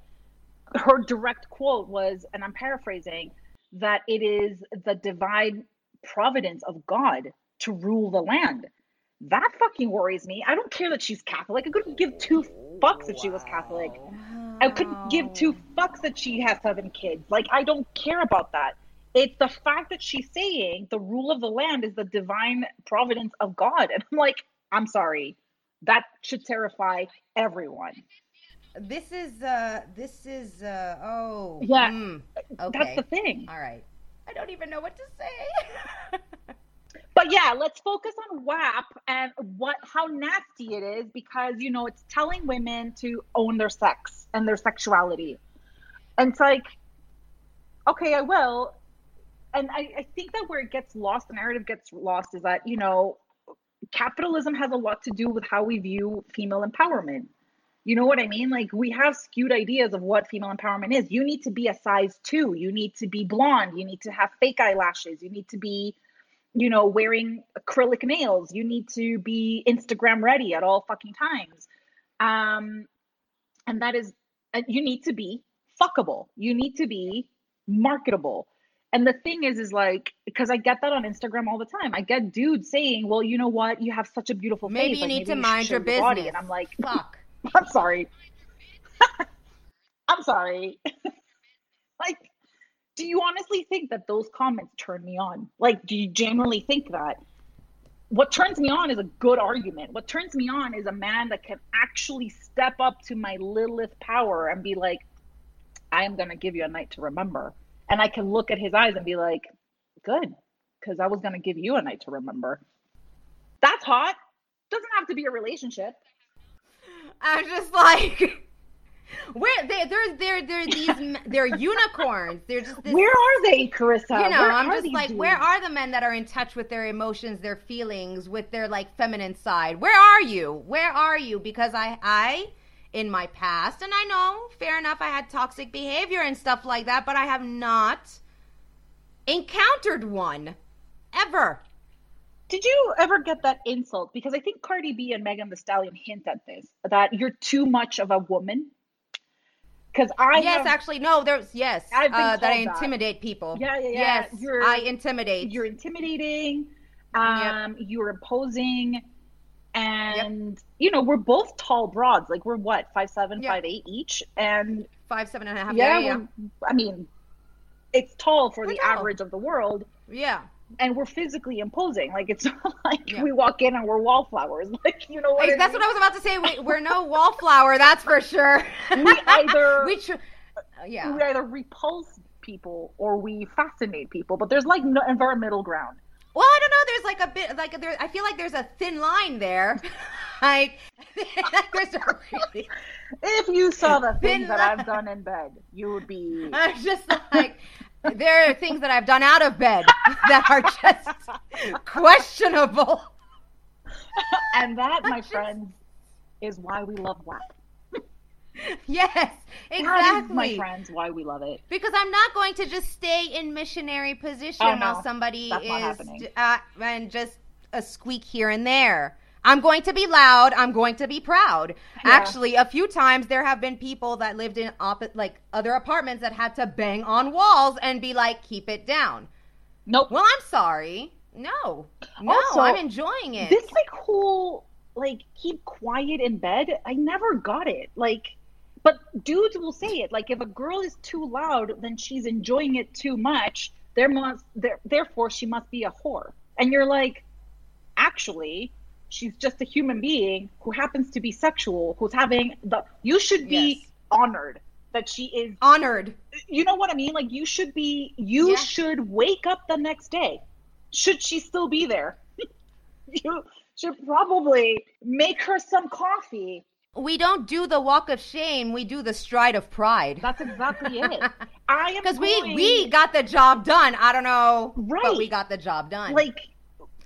her direct quote was, and I'm paraphrasing, that it is the divine providence of God to rule the land. That fucking worries me. I don't care that she's Catholic. I couldn't give two fucks if she was Catholic. I couldn't give two fucks that she has seven kids. Like, I don't care about that. It's the fact that she's saying the rule of the land is the divine providence of God. And I'm like, I'm sorry. That should terrify everyone. This is uh this is uh oh Yeah, mm, That's the thing. All right. I don't even know what to say. But yeah, let's focus on WAP and what how nasty it is because you know it's telling women to own their sex and their sexuality. And it's like, okay, I will. And I, I think that where it gets lost, the narrative gets lost is that, you know, capitalism has a lot to do with how we view female empowerment. You know what I mean? Like we have skewed ideas of what female empowerment is. You need to be a size two. You need to be blonde. You need to have fake eyelashes. You need to be you know, wearing acrylic nails. You need to be Instagram ready at all fucking times. Um, and that is, uh, you need to be fuckable. You need to be marketable. And the thing is, is like, because I get that on Instagram all the time. I get dudes saying, well, you know what? You have such a beautiful face. Maybe face. you like, need to mind show your body." And I'm like, Fuck. I'm sorry. I'm sorry. like, do you honestly think that those comments turn me on? Like, do you genuinely think that? What turns me on is a good argument. What turns me on is a man that can actually step up to my Lilith power and be like, I am going to give you a night to remember. And I can look at his eyes and be like, good, because I was going to give you a night to remember. That's hot. Doesn't have to be a relationship. I'm just like, where they they're they're they're these they're unicorns. They're just this, Where are they, Carissa? you know. Where I'm just like, dudes? where are the men that are in touch with their emotions, their feelings, with their like feminine side? Where are you? Where are you? Because I I in my past, and I know, fair enough, I had toxic behavior and stuff like that, but I have not encountered one ever. Did you ever get that insult? Because I think Cardi B and Megan Thee Stallion hint at this that you're too much of a woman. Because I yes, have, actually, no. There's yes I've been uh, that I called that. intimidate people. Yeah, yeah, yeah. Yes, You're- I intimidate. you're intimidating, um, you're imposing, and you know we're both tall broads. Like we're what five seven, Yeah. five eight each, and five, seven and a half. yeah, Yeah, I mean, it's tall for the We're tall. average of the world. yeah. And we're physically imposing. Like it's not like Yeah. we walk in and we're wallflowers. Like you know what? I that's mean? what I was about to say. We, we're no wallflower, that's for sure. We either- we tr- uh, yeah. We either repulse people or we fascinate people, but there's like no middle ground. Well, I don't know. There's like a bit like there. I feel like there's a thin line there. like there's a really. If you saw the things Thin that. I've done in bed, you would be. I'm just like there are things that I've done out of bed that are just questionable. And that, my friends, is why we love WAP. Yes, is, exactly. my friends, why we love it. Because I'm not going to just stay in missionary position Oh, no. while somebody That's is uh, and just a squeak here and there. I'm going to be loud. I'm going to be proud. Actually, a few times there have been people that lived in oppo- like other apartments that had to bang on walls and be like, "Keep it down." Nope. Well, I'm sorry. No, no, Also, I'm enjoying it. this like whole like keep quiet in bed i never got it like but dudes will say it like if a girl is too loud then she's enjoying it too much there must there, therefore she must be a whore and you're like actually she's just a human being who happens to be sexual who's having the you should be Yes. honored that she is Honored. you know what I mean? Like you should be you Yeah. should wake up the next day. Should she still be there? you should probably make her some coffee. We don't do the walk of shame. We do the stride of pride. That's exactly it. I am Because we we got the job done. I don't know, but Right. we got the job done. like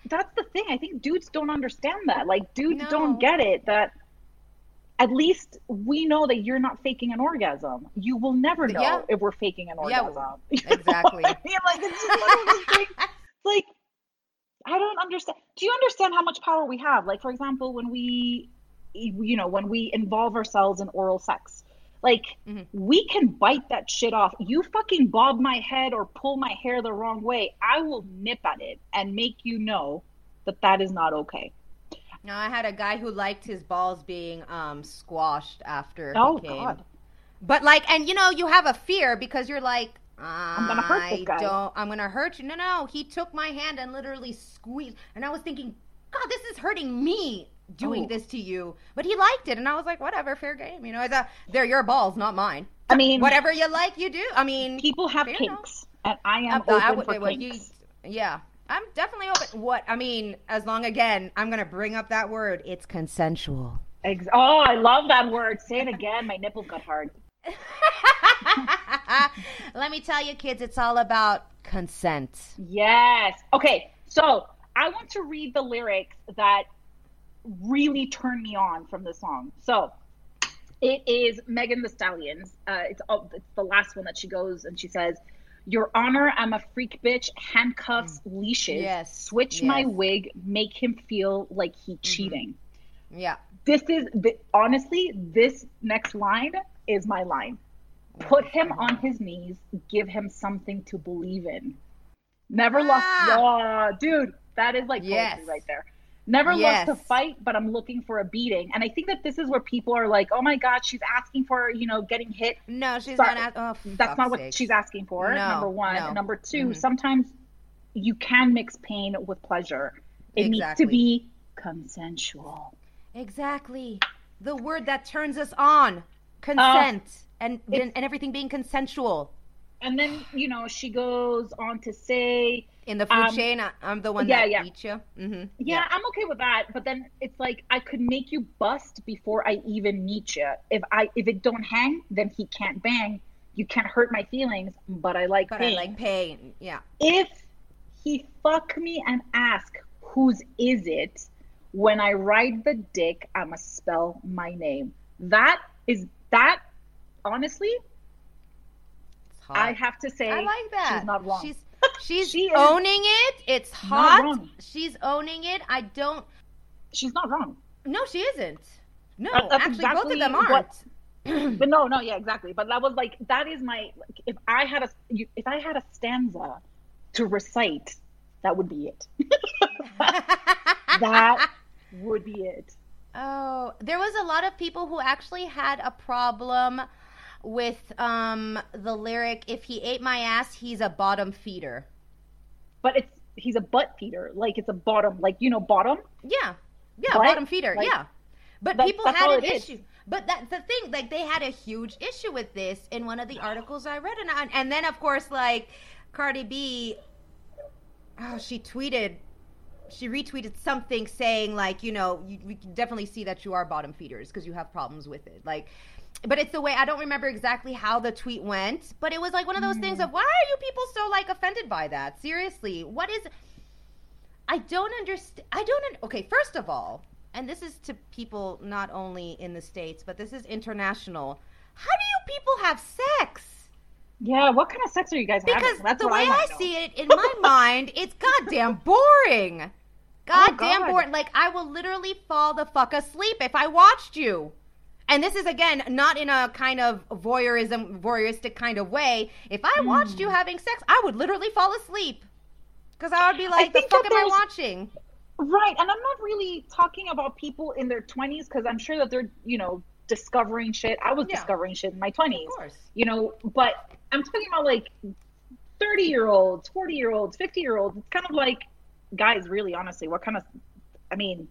that's the thing. I think dudes don't understand that. Like dudes No. don't get it that at least we know that you're not faking an orgasm. You will never know Yeah. if we're faking an Yeah, orgasm. You exactly. I mean, like it's just one of those things. Like I don't understand. Do you understand how much power we have? Like for example, when we, you know, when we involve ourselves in oral sex, like Mm-hmm. we can bite that shit off. You fucking bob my head or pull my hair the wrong way, I will nip at it and make you know that that is not okay. no, I had a guy who liked his balls being um squashed after Oh. God. But like, and you know, you have a fear because you're like, I'm gonna hurt this guy." Don't, I'm gonna hurt you. No, no. He took my hand and literally squeezed, and I was thinking, God, this is hurting me doing Oh. this to you. But he liked it, and I was like, whatever, fair game. You know, it's a, they're your balls, not mine. I mean, Whatever you like, you do. I mean, people have enough. kinks, and I am I- I open would- for well, you- kinks. yeah, I'm definitely open. What I mean, as long again, I'm gonna bring up that word. It's consensual. Ex- oh, I love that word. Say it again. My nipples got hard. Let me tell you, kids, it's all about consent. Yes. Okay. So I want to read the lyrics that really turn me on from the song. So it is Megan Thee Stallions. Uh, it's, oh, it's the last one that she goes and she says, Your Honor, I'm a freak bitch. Handcuffs, leashes. Yes, Switch my yes. Mm-hmm. wig. Make him feel like he cheating. Yeah. This is th- honestly, this next line is my line. Put him on his knees. Give him something to believe in. Never lost. Ah. Oh, dude, that is like Yes. poetry right there. Never Yes. lost a fight, but I'm looking for a beating. And I think that this is where people are like, "Oh my God, she's asking for you know getting hit." No, she's Sorry. not. Oh, That's not what sake. she's asking for. No, number one, no. and number 2 Mhm. sometimes you can mix pain with pleasure. It needs to be consensual. Exactly. The word that turns us on. Consent. and, Uh, it's- and everything being consensual. And then you know she goes on to say, In the food Um, chain, I, I'm the one yeah, that yeah. eats you. Mm-hmm. yeah, I'm okay with that. But then it's like I could make you bust before I even meet you. If I if it don't hang, then he can't bang. You can't hurt my feelings, but I like But pain. I like pain. Yeah. if he fuck me and ask whose is it when i ride the dick i'ma spell my name that is that honestly hot. i have to say I like that. she's not wrong She's she's She owning it. It's hot. She's owning it. I don't. she's not wrong No, she isn't. No, actually, both of them aren't. but no no yeah exactly but that was like that is my like, if i had a if i had a stanza to recite that would be it that would be it Oh, there was a lot of people who actually had a problem with um the lyric "If he ate my ass, he's a bottom feeder." but it's he's a butt feeder like it's a bottom like you know bottom Yeah, yeah, bottom feeder. Like, yeah, but that- people had an it is. issue. But that's the thing. Like they had a huge issue with this in one of the articles I read, and I, and then of course like Cardi B, oh, she tweeted. She retweeted something saying like, you know, you, we can definitely see that you are bottom feeders because you have problems with it. Like, but it's the way I don't remember exactly how the tweet went, but it was like one of those Mm. things of why are you people so like offended by that? Seriously, what is? I don't understand. I don't. Un- okay, first of all, and this is to people not only in the states, but this is international. How do you people have sex? Yeah, what kind of sex are you guys Because having? That's the way I, I, see it in my mind, it's goddamn boring. Goddamn Oh, God. boring. Like I will literally fall the fuck asleep if I watched you. And this is again not in a kind of voyeurism, voyeuristic kind of way. If I watched Hmm. you having sex, I would literally fall asleep because I would be like, "The fuck am I watching?" Right, and I'm not really talking about people in their 20s because I'm sure that they're, you know, discovering shit. I was Yeah. discovering shit in my 20s. Of course. You know, but I'm talking about like 30 year olds, 40 year olds, 50 year olds. It's kind of like, guys, really, honestly, what kind of, I mean,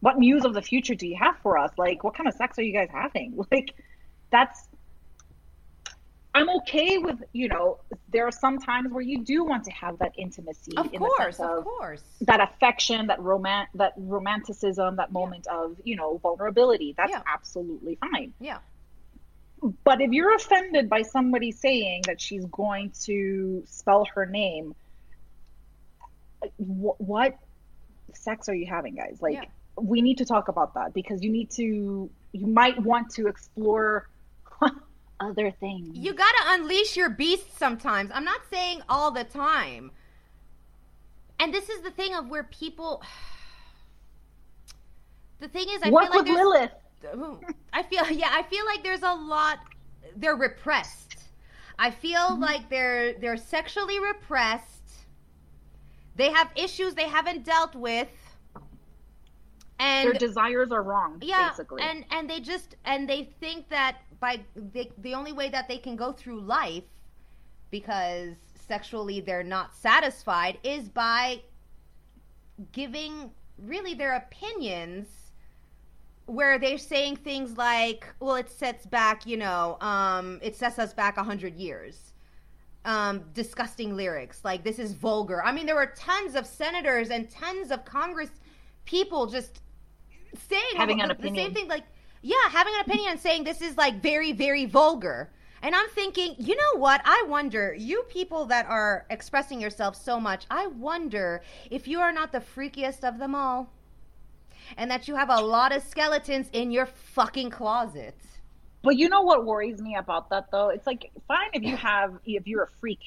what news of the future do you have for us? Like, what kind of sex are you guys having? Like, that's, I'm okay with, you know, there are some times where you do want to have that intimacy. Of in the course, sense of course. that affection, that roman, that romanticism, that moment of you know vulnerability. That's Yeah. absolutely fine. Yeah. But if you're offended by somebody saying that she's going to spell her name, wh- what sex are you having, guys? Like, Yeah. We need to talk about that because you need to. You might want to explore other things. You gotta unleash your beast sometimes. I'm not saying all the time. And this is the thing of where people. The thing is, I Work feel like with there's. Lilith. I feel yeah, I feel like there's a lot. They're repressed. I feel Mm-hmm. like they're they're sexually repressed. They have issues they haven't dealt with. And Their desires are wrong. yeah basically. and and they just and they think that by they, the only way that they can go through life because sexually they're not satisfied is by giving really their opinions where they're saying things like well it sets back you know um it sets us back a 100 years um disgusting lyrics like this is vulgar i mean there were tons of senators and tons of congress people just saying Having an the, the same thing like yeah having an opinion and saying this is like very very vulgar. And i'm thinking you know what? I wonder you people that are expressing yourself so much i wonder if you are not the freakiest of them all and that you have a lot of skeletons in your fucking closet. But you know what worries me about that though? It's like fine if you have if you're a freak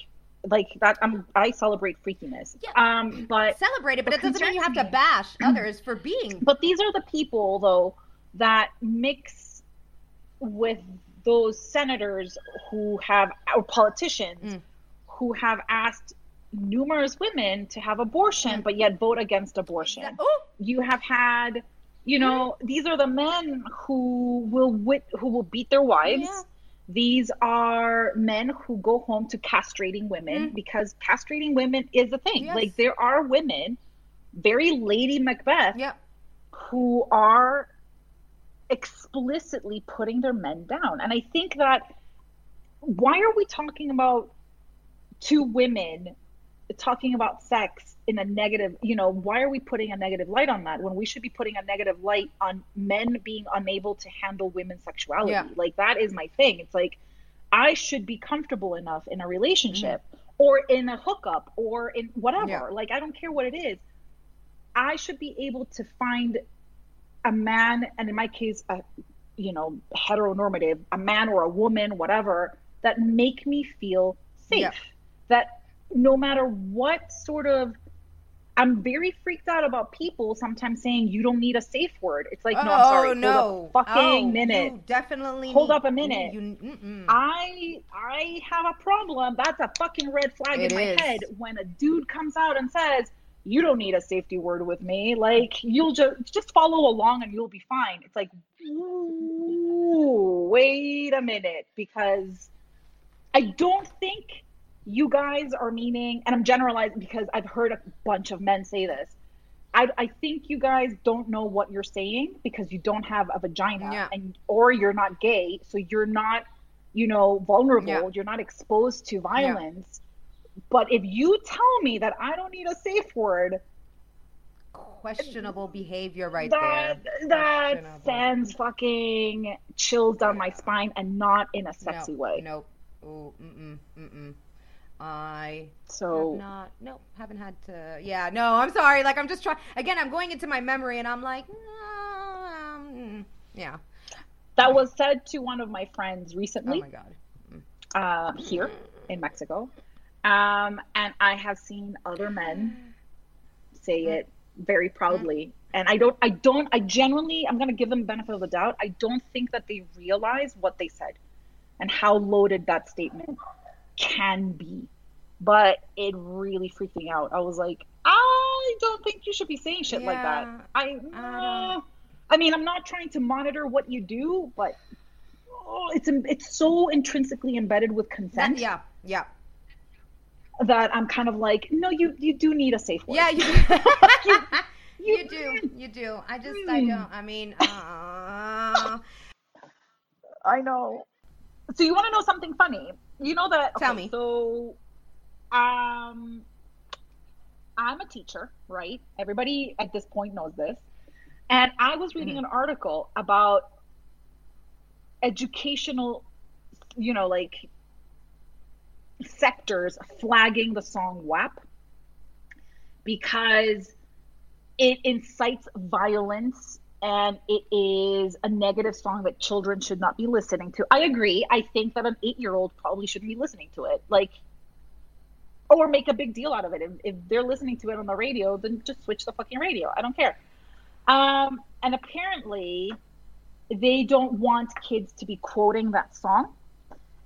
like that. I'm I celebrate freakiness. Yeah. Um, but Celebrate it, but What it doesn't mean you have to bash others for being. but these are the people though that mix with those senators who have or politicians Mm. who have asked numerous women to have abortion but yet vote against abortion Oh, you have had you know these are the men who will wit- who will beat their wives Yeah. These are men who go home to castrating women mm. because castrating women is a thing Yes. like there are women very lady macbeth who are explicitly putting their men down. And I think that why are we talking about two women talking about sex in a negative, you know, why are we putting a negative light on that when we should be putting a negative light on men being unable to handle women's sexuality? Yeah. Like that is my thing. It's like I should be comfortable enough in a relationship mm-hmm. or in a hookup or in whatever. Yeah. Like I don't care what it is. I should be able to find a man, and in my case, a you know heteronormative, a man or a woman, whatever, that make me feel safe. Yeah. That no matter what sort of I'm very freaked out about people sometimes saying you don't need a safe word. It's like, no, I'm sorry. Oh, Hold no. up a fucking Oh, minute. Definitely Hold need- up a minute. You. I I have a problem. That's a fucking red flag It in my is. head when a dude comes out and says, "You don't need a safety word with me. Like you'll just just follow along and you'll be fine." It's like, ooh, wait a minute, because I don't think you guys are meaning, and I'm generalizing because I've heard a bunch of men say this. I, I think you guys don't know what you're saying because you don't have a vagina Yeah. and or you're not gay, so you're not, you know, vulnerable. Yeah. You're not exposed to violence. But if you tell me that I don't need a safe word, questionable behavior right that there. that sends fucking chills down my spine and not in a sexy way. Nope. Oh, mm-mm, mm-mm. I So have not. Nope, haven't had to. Yeah, no, I'm sorry. Like I'm just trying. Again, I'm going into my memory, and I'm like, no, um, mm, yeah. that was said to one of my friends recently Oh my god. uh, here in Mexico. Um, and I have seen other men say it very proudly. And I don't, I don't, I genuinely, I'm going to give them benefit of the doubt. I don't think that they realize what they said and how loaded that statement can be. But it really freaked me out. I was like, I don't think you should be saying shit like that. I, I uh, I mean, I'm not trying to monitor what you do, but oh, it's it's so intrinsically embedded with That- consent yeah, yeah, that I'm kind of like, no, you you do need a safe word. yeah. You, You- you do, you do. I just, I don't. I mean, uh, I know. So you want to know something funny? You know that? Tell okay, me. So, um, I'm a teacher, right? Everybody at this point knows this. And I was reading Mm-hmm. an article about educational, you know, like sectors flagging the song WAP because it incites violence and it is a negative song that children should not be listening to. I agree. I think that an eight year old probably shouldn't be listening to it. Like, or make a big deal out of it. If, if they're listening to it on the radio, then just switch the fucking radio. I don't care. Um, and apparently, they don't want kids to be quoting that song.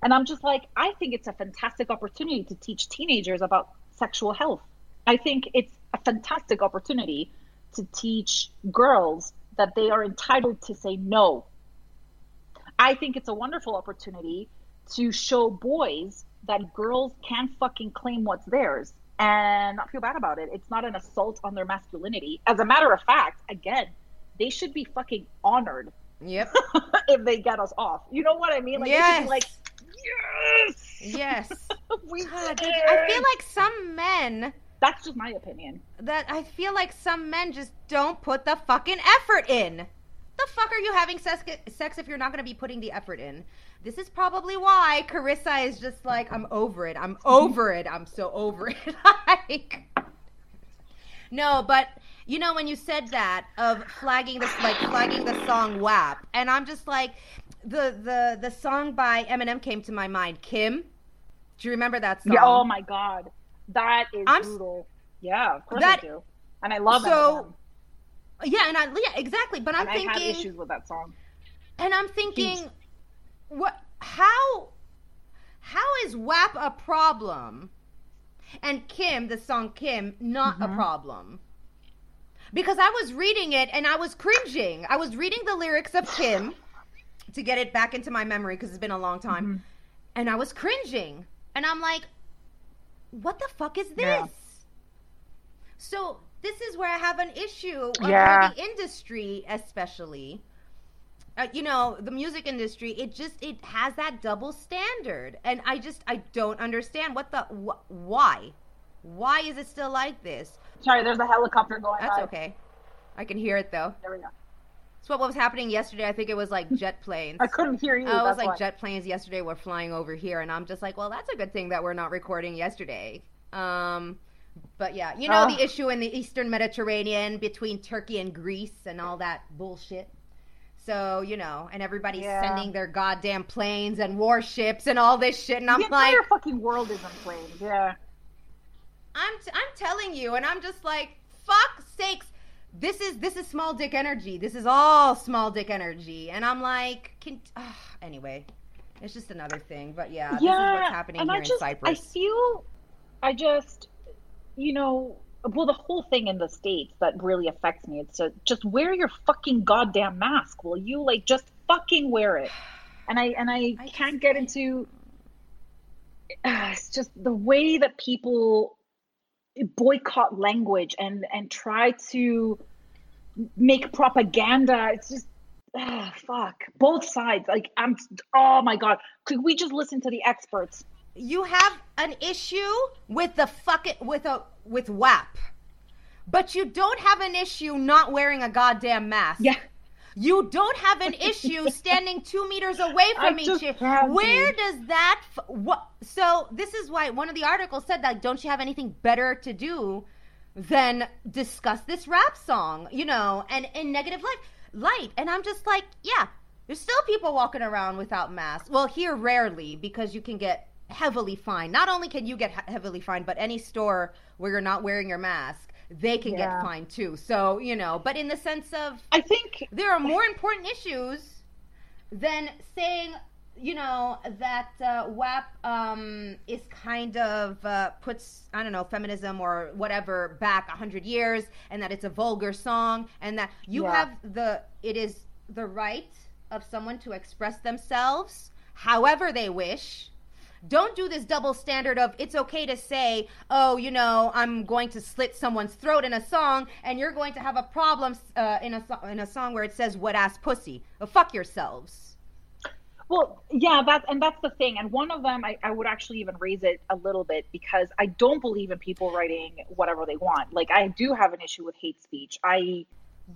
And I'm just like, I think it's a fantastic opportunity to teach teenagers about sexual health. I think it's a fantastic opportunity to teach girls that they are entitled to say no. I think it's a wonderful opportunity to show boys that girls can fucking claim what's theirs and not feel bad about it. It's not an assault on their masculinity. As a matter of fact, again, they should be fucking honored yep. if they get us off. You know what I mean? Like, Yes. like, yes, Yes. we God, I feel like some men that's just my opinion. that I feel like some men just don't put the fucking effort in. The fuck are you having sex, sex if you're not going to be putting the effort in? This is probably why Carissa is just like, I'm over it. I'm over it. I'm so over it. like, no, but you know when you said that of flagging this, like flagging the song WAP, and I'm just like, the the the song by Eminem came to my mind. Kim, Do you remember that song? Yeah. Oh my god, that is I'm brutal. Yeah, of course That- I do. And I love So, Eminem. Yeah, and I yeah exactly. But I'm And I had thinking, issues with that song. and I'm thinking, Huge. what? How? How is WAP a problem? And Kim, the song Kim, not Mm-hmm. a problem. Because I was reading it and I was cringing. I was reading the lyrics of Kim to get it back into my memory because it's been a long time. Mm-hmm. And I was cringing. And I'm like, what the fuck is this? Yeah. So this is where I have an issue Yeah. the industry, especially. Uh, you know, the music industry, it just it has that double standard, and I just I don't understand what the wh- why, why is it still like this? Sorry, there's a helicopter going That's by. okay, I can hear it though. There we go. It's what was happening yesterday. I think it was like jet planes. I couldn't hear you. I was like why. jet planes yesterday were flying over here, and I'm just like, well, that's a good thing that we're not recording yesterday. Um, but yeah, you know Oh. the issue in the Eastern Mediterranean between Turkey and Greece and all that bullshit. So you know, and everybody's Yeah. sending their goddamn planes and warships and all this shit, and I'm the like, entire fucking world is in flames. Yeah. I'm t- I'm telling you, and I'm just like, fuck sakes, this is this is small dick energy. This is all small dick energy, and I'm like, can ugh, anyway, it's just another thing. But yeah, this is what's happening and here I just, in Cyprus. I feel, I just, you know, well, the whole thing in the states that really affects me. It's to just wear your fucking goddamn mask. Will you like just fucking wear it? And I and I, I can't just- get into. Uh, it's just the way that people boycott language and and try to make propaganda. It's just. Ah, fuck. Both sides. Like I'm. Oh my god. Could we just listen to the experts? you have an issue with the fuck it with a with WAP, but you don't have an issue not wearing a goddamn mask. Yeah. You don't have an issue standing two meters away I from each other. Where does that? F- what? So this is why one of the articles said that. Don't you have anything better to do than discuss this rap song? You know, and in negative light, light. And I'm just like, yeah, there's still people walking around without masks. Well, here rarely because you can get heavily fined. Not only can you get heavily fined, but any store where you're not wearing your mask, they can Yeah. get fined too. So you know, but in the sense of I think there are more important issues than saying you know that uh, WAP um, is kind of uh, puts I don't know feminism or whatever back a hundred years, and that it's a vulgar song, and that you Yeah. have the it is the right of someone to express themselves however they wish. Don't do this double standard of it's okay to say, oh, you know, I'm going to slit someone's throat in a song, and you're going to have a problem uh, in a so- in a song where it says wet ass pussy. Well, fuck yourselves. well, yeah, that's and that's the thing. And one of them I, I would actually even raise it a little bit because I don't believe in people writing whatever they want. Like I do have an issue with hate speech. I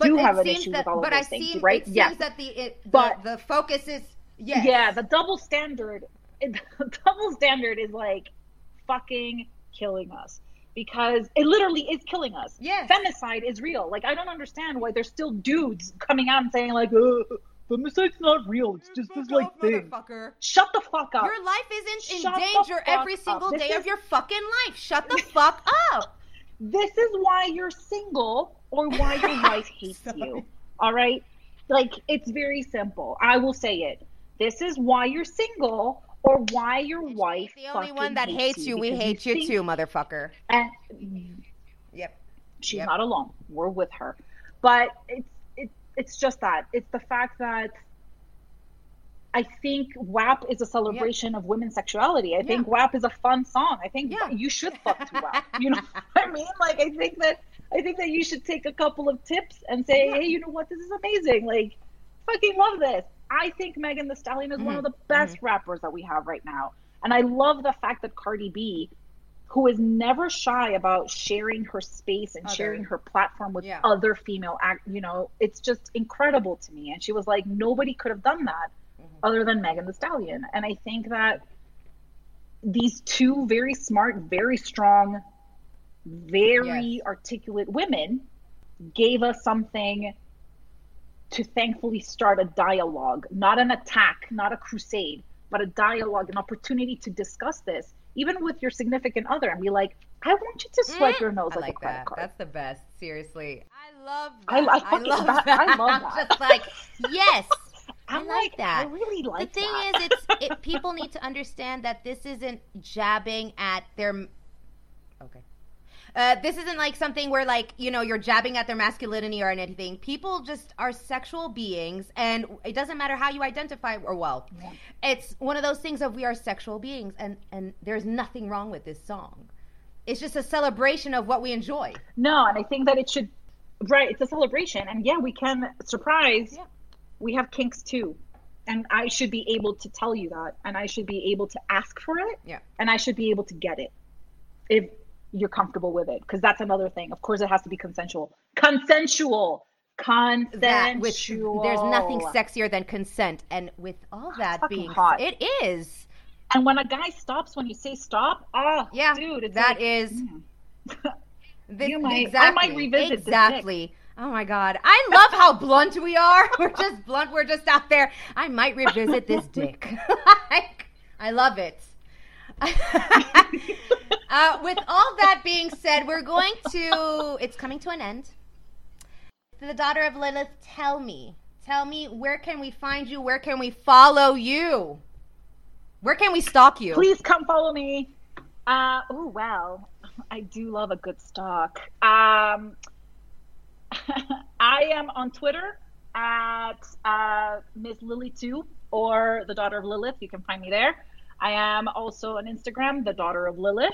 do have an issue that, with all of but those I things, see, right? It seems Yeah. that the, it, the But- the focus is yes. Yeah, the double standard the double standard is like fucking killing us. Because it literally is killing us. Yes. Femicide is real. Like I don't understand why there's still dudes coming out and saying like, uh, femicide's not real. It's just this like off, thing. Shut the fuck up. Your life isn't in Shut danger every single day of your fucking life. Shut the fuck up. this is why you're single or why your wife hates you. All right? Like it's very simple. I will say it. This is why you're single or why your wife the only one that hates you, we hate you think- too, motherfucker. And Yep. she's Yep. not alone. We're with her. But it's it, it's just that. It's the fact that I think WAP is a celebration of women's sexuality. I think WAP is a fun song. I think Yeah. you should fuck to WAP. You know what I mean? Like I think that I think that you should take a couple of tips and say, hey, you know what? This is amazing. Like, fucking love this. I think Megan Thee Stallion is one of mm-hmm. the best mm-hmm. rappers that we have right now. And I love the fact that Cardi B, who is never shy about sharing her space and Other. sharing her platform with Yeah. other female act, you know, it's just incredible to me. And she was like, nobody could have done that mm-hmm. other than Megan Thee Stallion. And I think that these two very smart, very strong, very Yes. articulate women gave us something to thankfully start a dialogue, not an attack, not a crusade, but a dialogue, an opportunity to discuss this, even with your significant other, and be like, I want you to swipe your nose Mm, I like, a like credit that. card. That's the best. Seriously, I love that. I- I I, love that- that. I love that. I'm just like, yes. I I'm like that. I really like. That. The thing that. is, it's it, people need to understand that this isn't jabbing at their. Okay. Uh, this isn't like something where like you know you're jabbing at their masculinity or anything. People just are sexual beings, and it doesn't matter how you identify or well. It's one of those things of we are sexual beings, and and there's nothing wrong with this song. It's just a celebration of what we enjoy. No, and I think that it should. Right, it's a celebration, and yeah, we can surprise. Yeah. We have kinks too, and I should be able to tell you that, and I should be able to ask for it, Yeah. and I should be able to get it if you're comfortable with it, because that's another thing. Of course, it has to be consensual. Consensual. Consensual. that which there's nothing sexier than consent and with all that being hot. it is And when a guy stops when you say stop, oh, yeah dude, it's that like, is mm. this- You might- I exactly might revisit this exactly oh my god i love how blunt we are we're just blunt we're just out there i might revisit this dick like, i love it uh, with all that being said we're going to it's coming to an end the daughter of lilith tell me tell me where can we find you where can we follow you where can we stalk you please come follow me. Uh, oh wow, I do love a good stalk. Um, I am on Twitter at uh, Miss Lily Two or the Daughter of Lilith. You can find me there. I am also on Instagram, the Daughter of Lilith,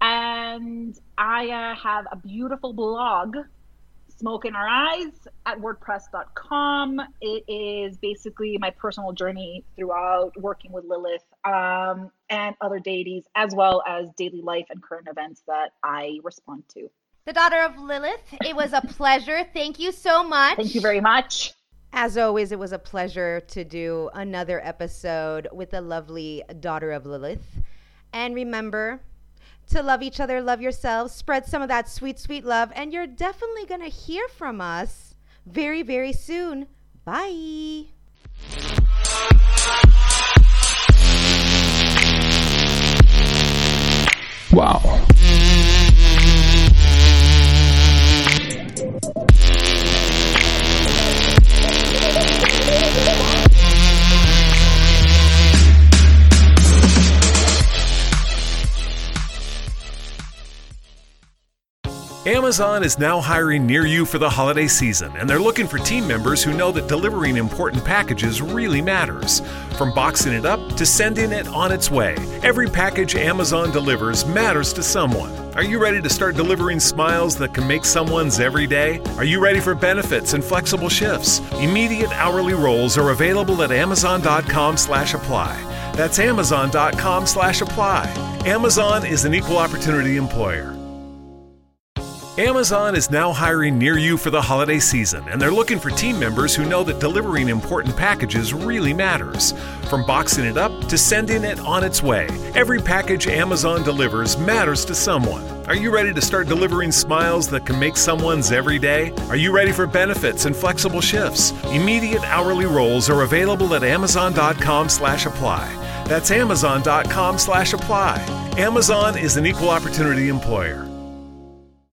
and I uh, have a beautiful blog Smoke in Our Eyes at WordPress.com. It is basically my personal journey throughout working with Lilith um, and other deities, as well as daily life and current events that I respond to. the daughter of lilith it was a pleasure thank you so much Thank you very much. As always, it was a pleasure to do another episode with the lovely daughter of Lilith. And remember to love each other, love yourselves, spread some of that sweet, sweet love, and you're definitely going to hear from us very, very soon. Bye. Wow. Amazon is now hiring near you for the holiday season, and they're looking for team members who know that delivering important packages really matters. From boxing it up to sending it on its way, every package Amazon delivers matters to someone. Are you ready to start delivering smiles that can make someone's every day? Are you ready for benefits and flexible shifts? Immediate hourly roles are available at amazon.com/apply. That's amazon.com/apply. Amazon is an equal opportunity employer. Amazon is now hiring near you for the holiday season, and they're looking for team members who know that delivering important packages really matters. From boxing it up to sending it on its way, every package Amazon delivers matters to someone. Are you ready to start delivering smiles that can make someone's every day? Are you ready for benefits and flexible shifts? Immediate hourly roles are available at amazon.com/apply. That's amazon.com/apply. Amazon is an equal opportunity employer.